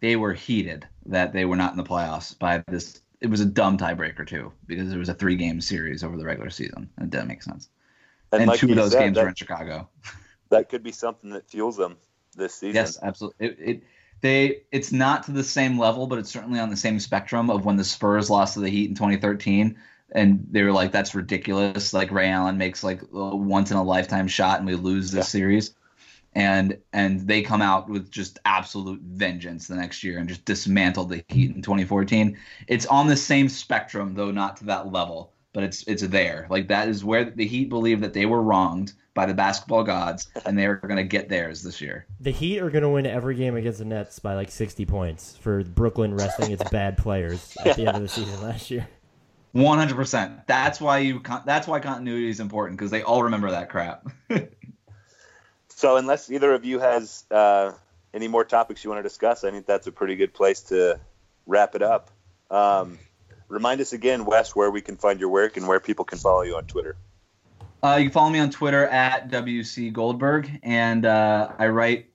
they were heated that they were not in the playoffs by this. It was a dumb tiebreaker too, because it was a three game series over the regular season. And It didn't make sense. And, and like two of those said, games that, were in Chicago. That could be something that fuels them this season. Yes, absolutely. It, it they it's not to the same level, but it's certainly on the same spectrum of when the Spurs lost to the Heat in 2013 and they were like, "That's ridiculous!" Like Ray Allen makes like a once in a lifetime shot, and we lose this yeah. series. And and they come out with just absolute vengeance the next year and just dismantle the Heat in 2014. It's on the same spectrum, though not to that level, but it's it's there. Like that is where the Heat believe that they were wronged by the basketball gods, and they're going to get theirs this year. The Heat are going to win every game against the Nets by like 60 points for Brooklyn resting its bad players at the end of the season last year. One hundred percent. That's why you. That's why continuity is important because they all remember that crap. so, unless either of you has uh, any more topics you want to discuss, I think that's a pretty good place to wrap it up. Um, remind us again, Wes, where we can find your work and where people can follow you on Twitter. Uh, you can follow me on Twitter at WC Goldberg, and uh, I write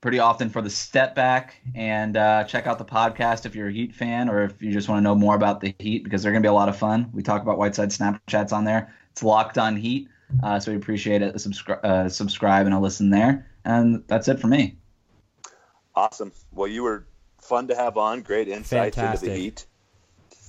pretty often for the step back and uh, check out the podcast if you're a heat fan or if you just want to know more about the heat because they're going to be a lot of fun we talk about whiteside snapchats on there it's locked on heat uh, so we appreciate it subscribe uh, subscribe and a listen there and that's it for me awesome well you were fun to have on great insights Fantastic. into the heat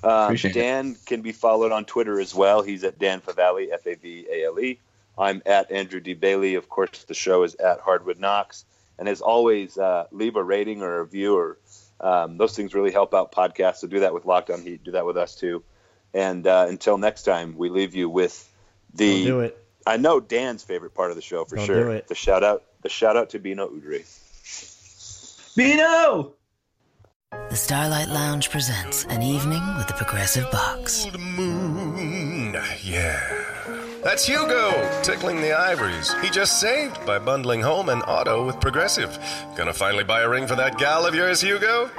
um, Dan it. can be followed on Twitter as well. He's at Dan Favale, F A V A L E. I'm at Andrew D. Bailey. Of course, the show is at Hardwood Knocks. And as always, uh, leave a rating or a review, or um, those things really help out podcasts. So do that with Locked On Heat. Do that with us too. And uh, until next time, we leave you with the. Don't do it. I know Dan's favorite part of the show for Don't sure. Do it. The shout out. The shout out to Beno Udrih. Beno. The Starlight Lounge presents an evening with the Progressive Box. Old moon, yeah. That's Hugo, tickling the ivories. He just saved by bundling home and auto with Progressive. Gonna finally buy a ring for that gal of yours, Hugo?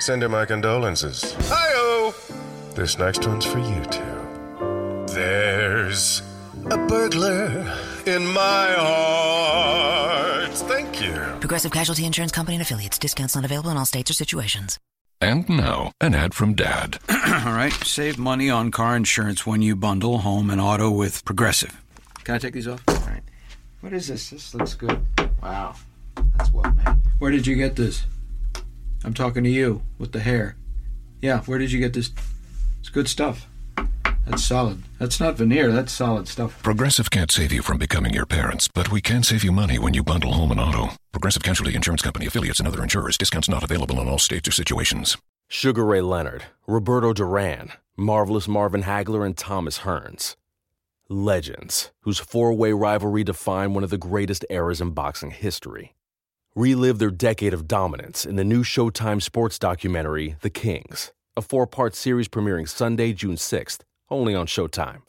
Send her my condolences. Hi-oh! This next one's for you two. There's a burglar in my heart. Thank you. Progressive Casualty Insurance Company and affiliates. Discounts not available in all states or situations. And now, an ad from Dad. All right, save money on car insurance when you bundle home and auto with Progressive. Can I take these off? All right. What is this? This looks good. Wow. That's well made. Where did you get this? I'm talking to you with the hair. Yeah, where did you get this? It's good stuff. That's solid. That's not veneer, that's solid stuff. Progressive can't save you from becoming your parents, but we can save you money when you bundle home and auto. Progressive Casualty Insurance Company affiliates and other insurers. Discounts not available in all states or situations. Sugar Ray Leonard, Roberto Duran, Marvelous Marvin Hagler, and Thomas Hearns. Legends, whose four way rivalry defined one of the greatest eras in boxing history. Relive their decade of dominance in the new Showtime sports documentary, The Kings, a four part series premiering Sunday, June 6th only on Showtime.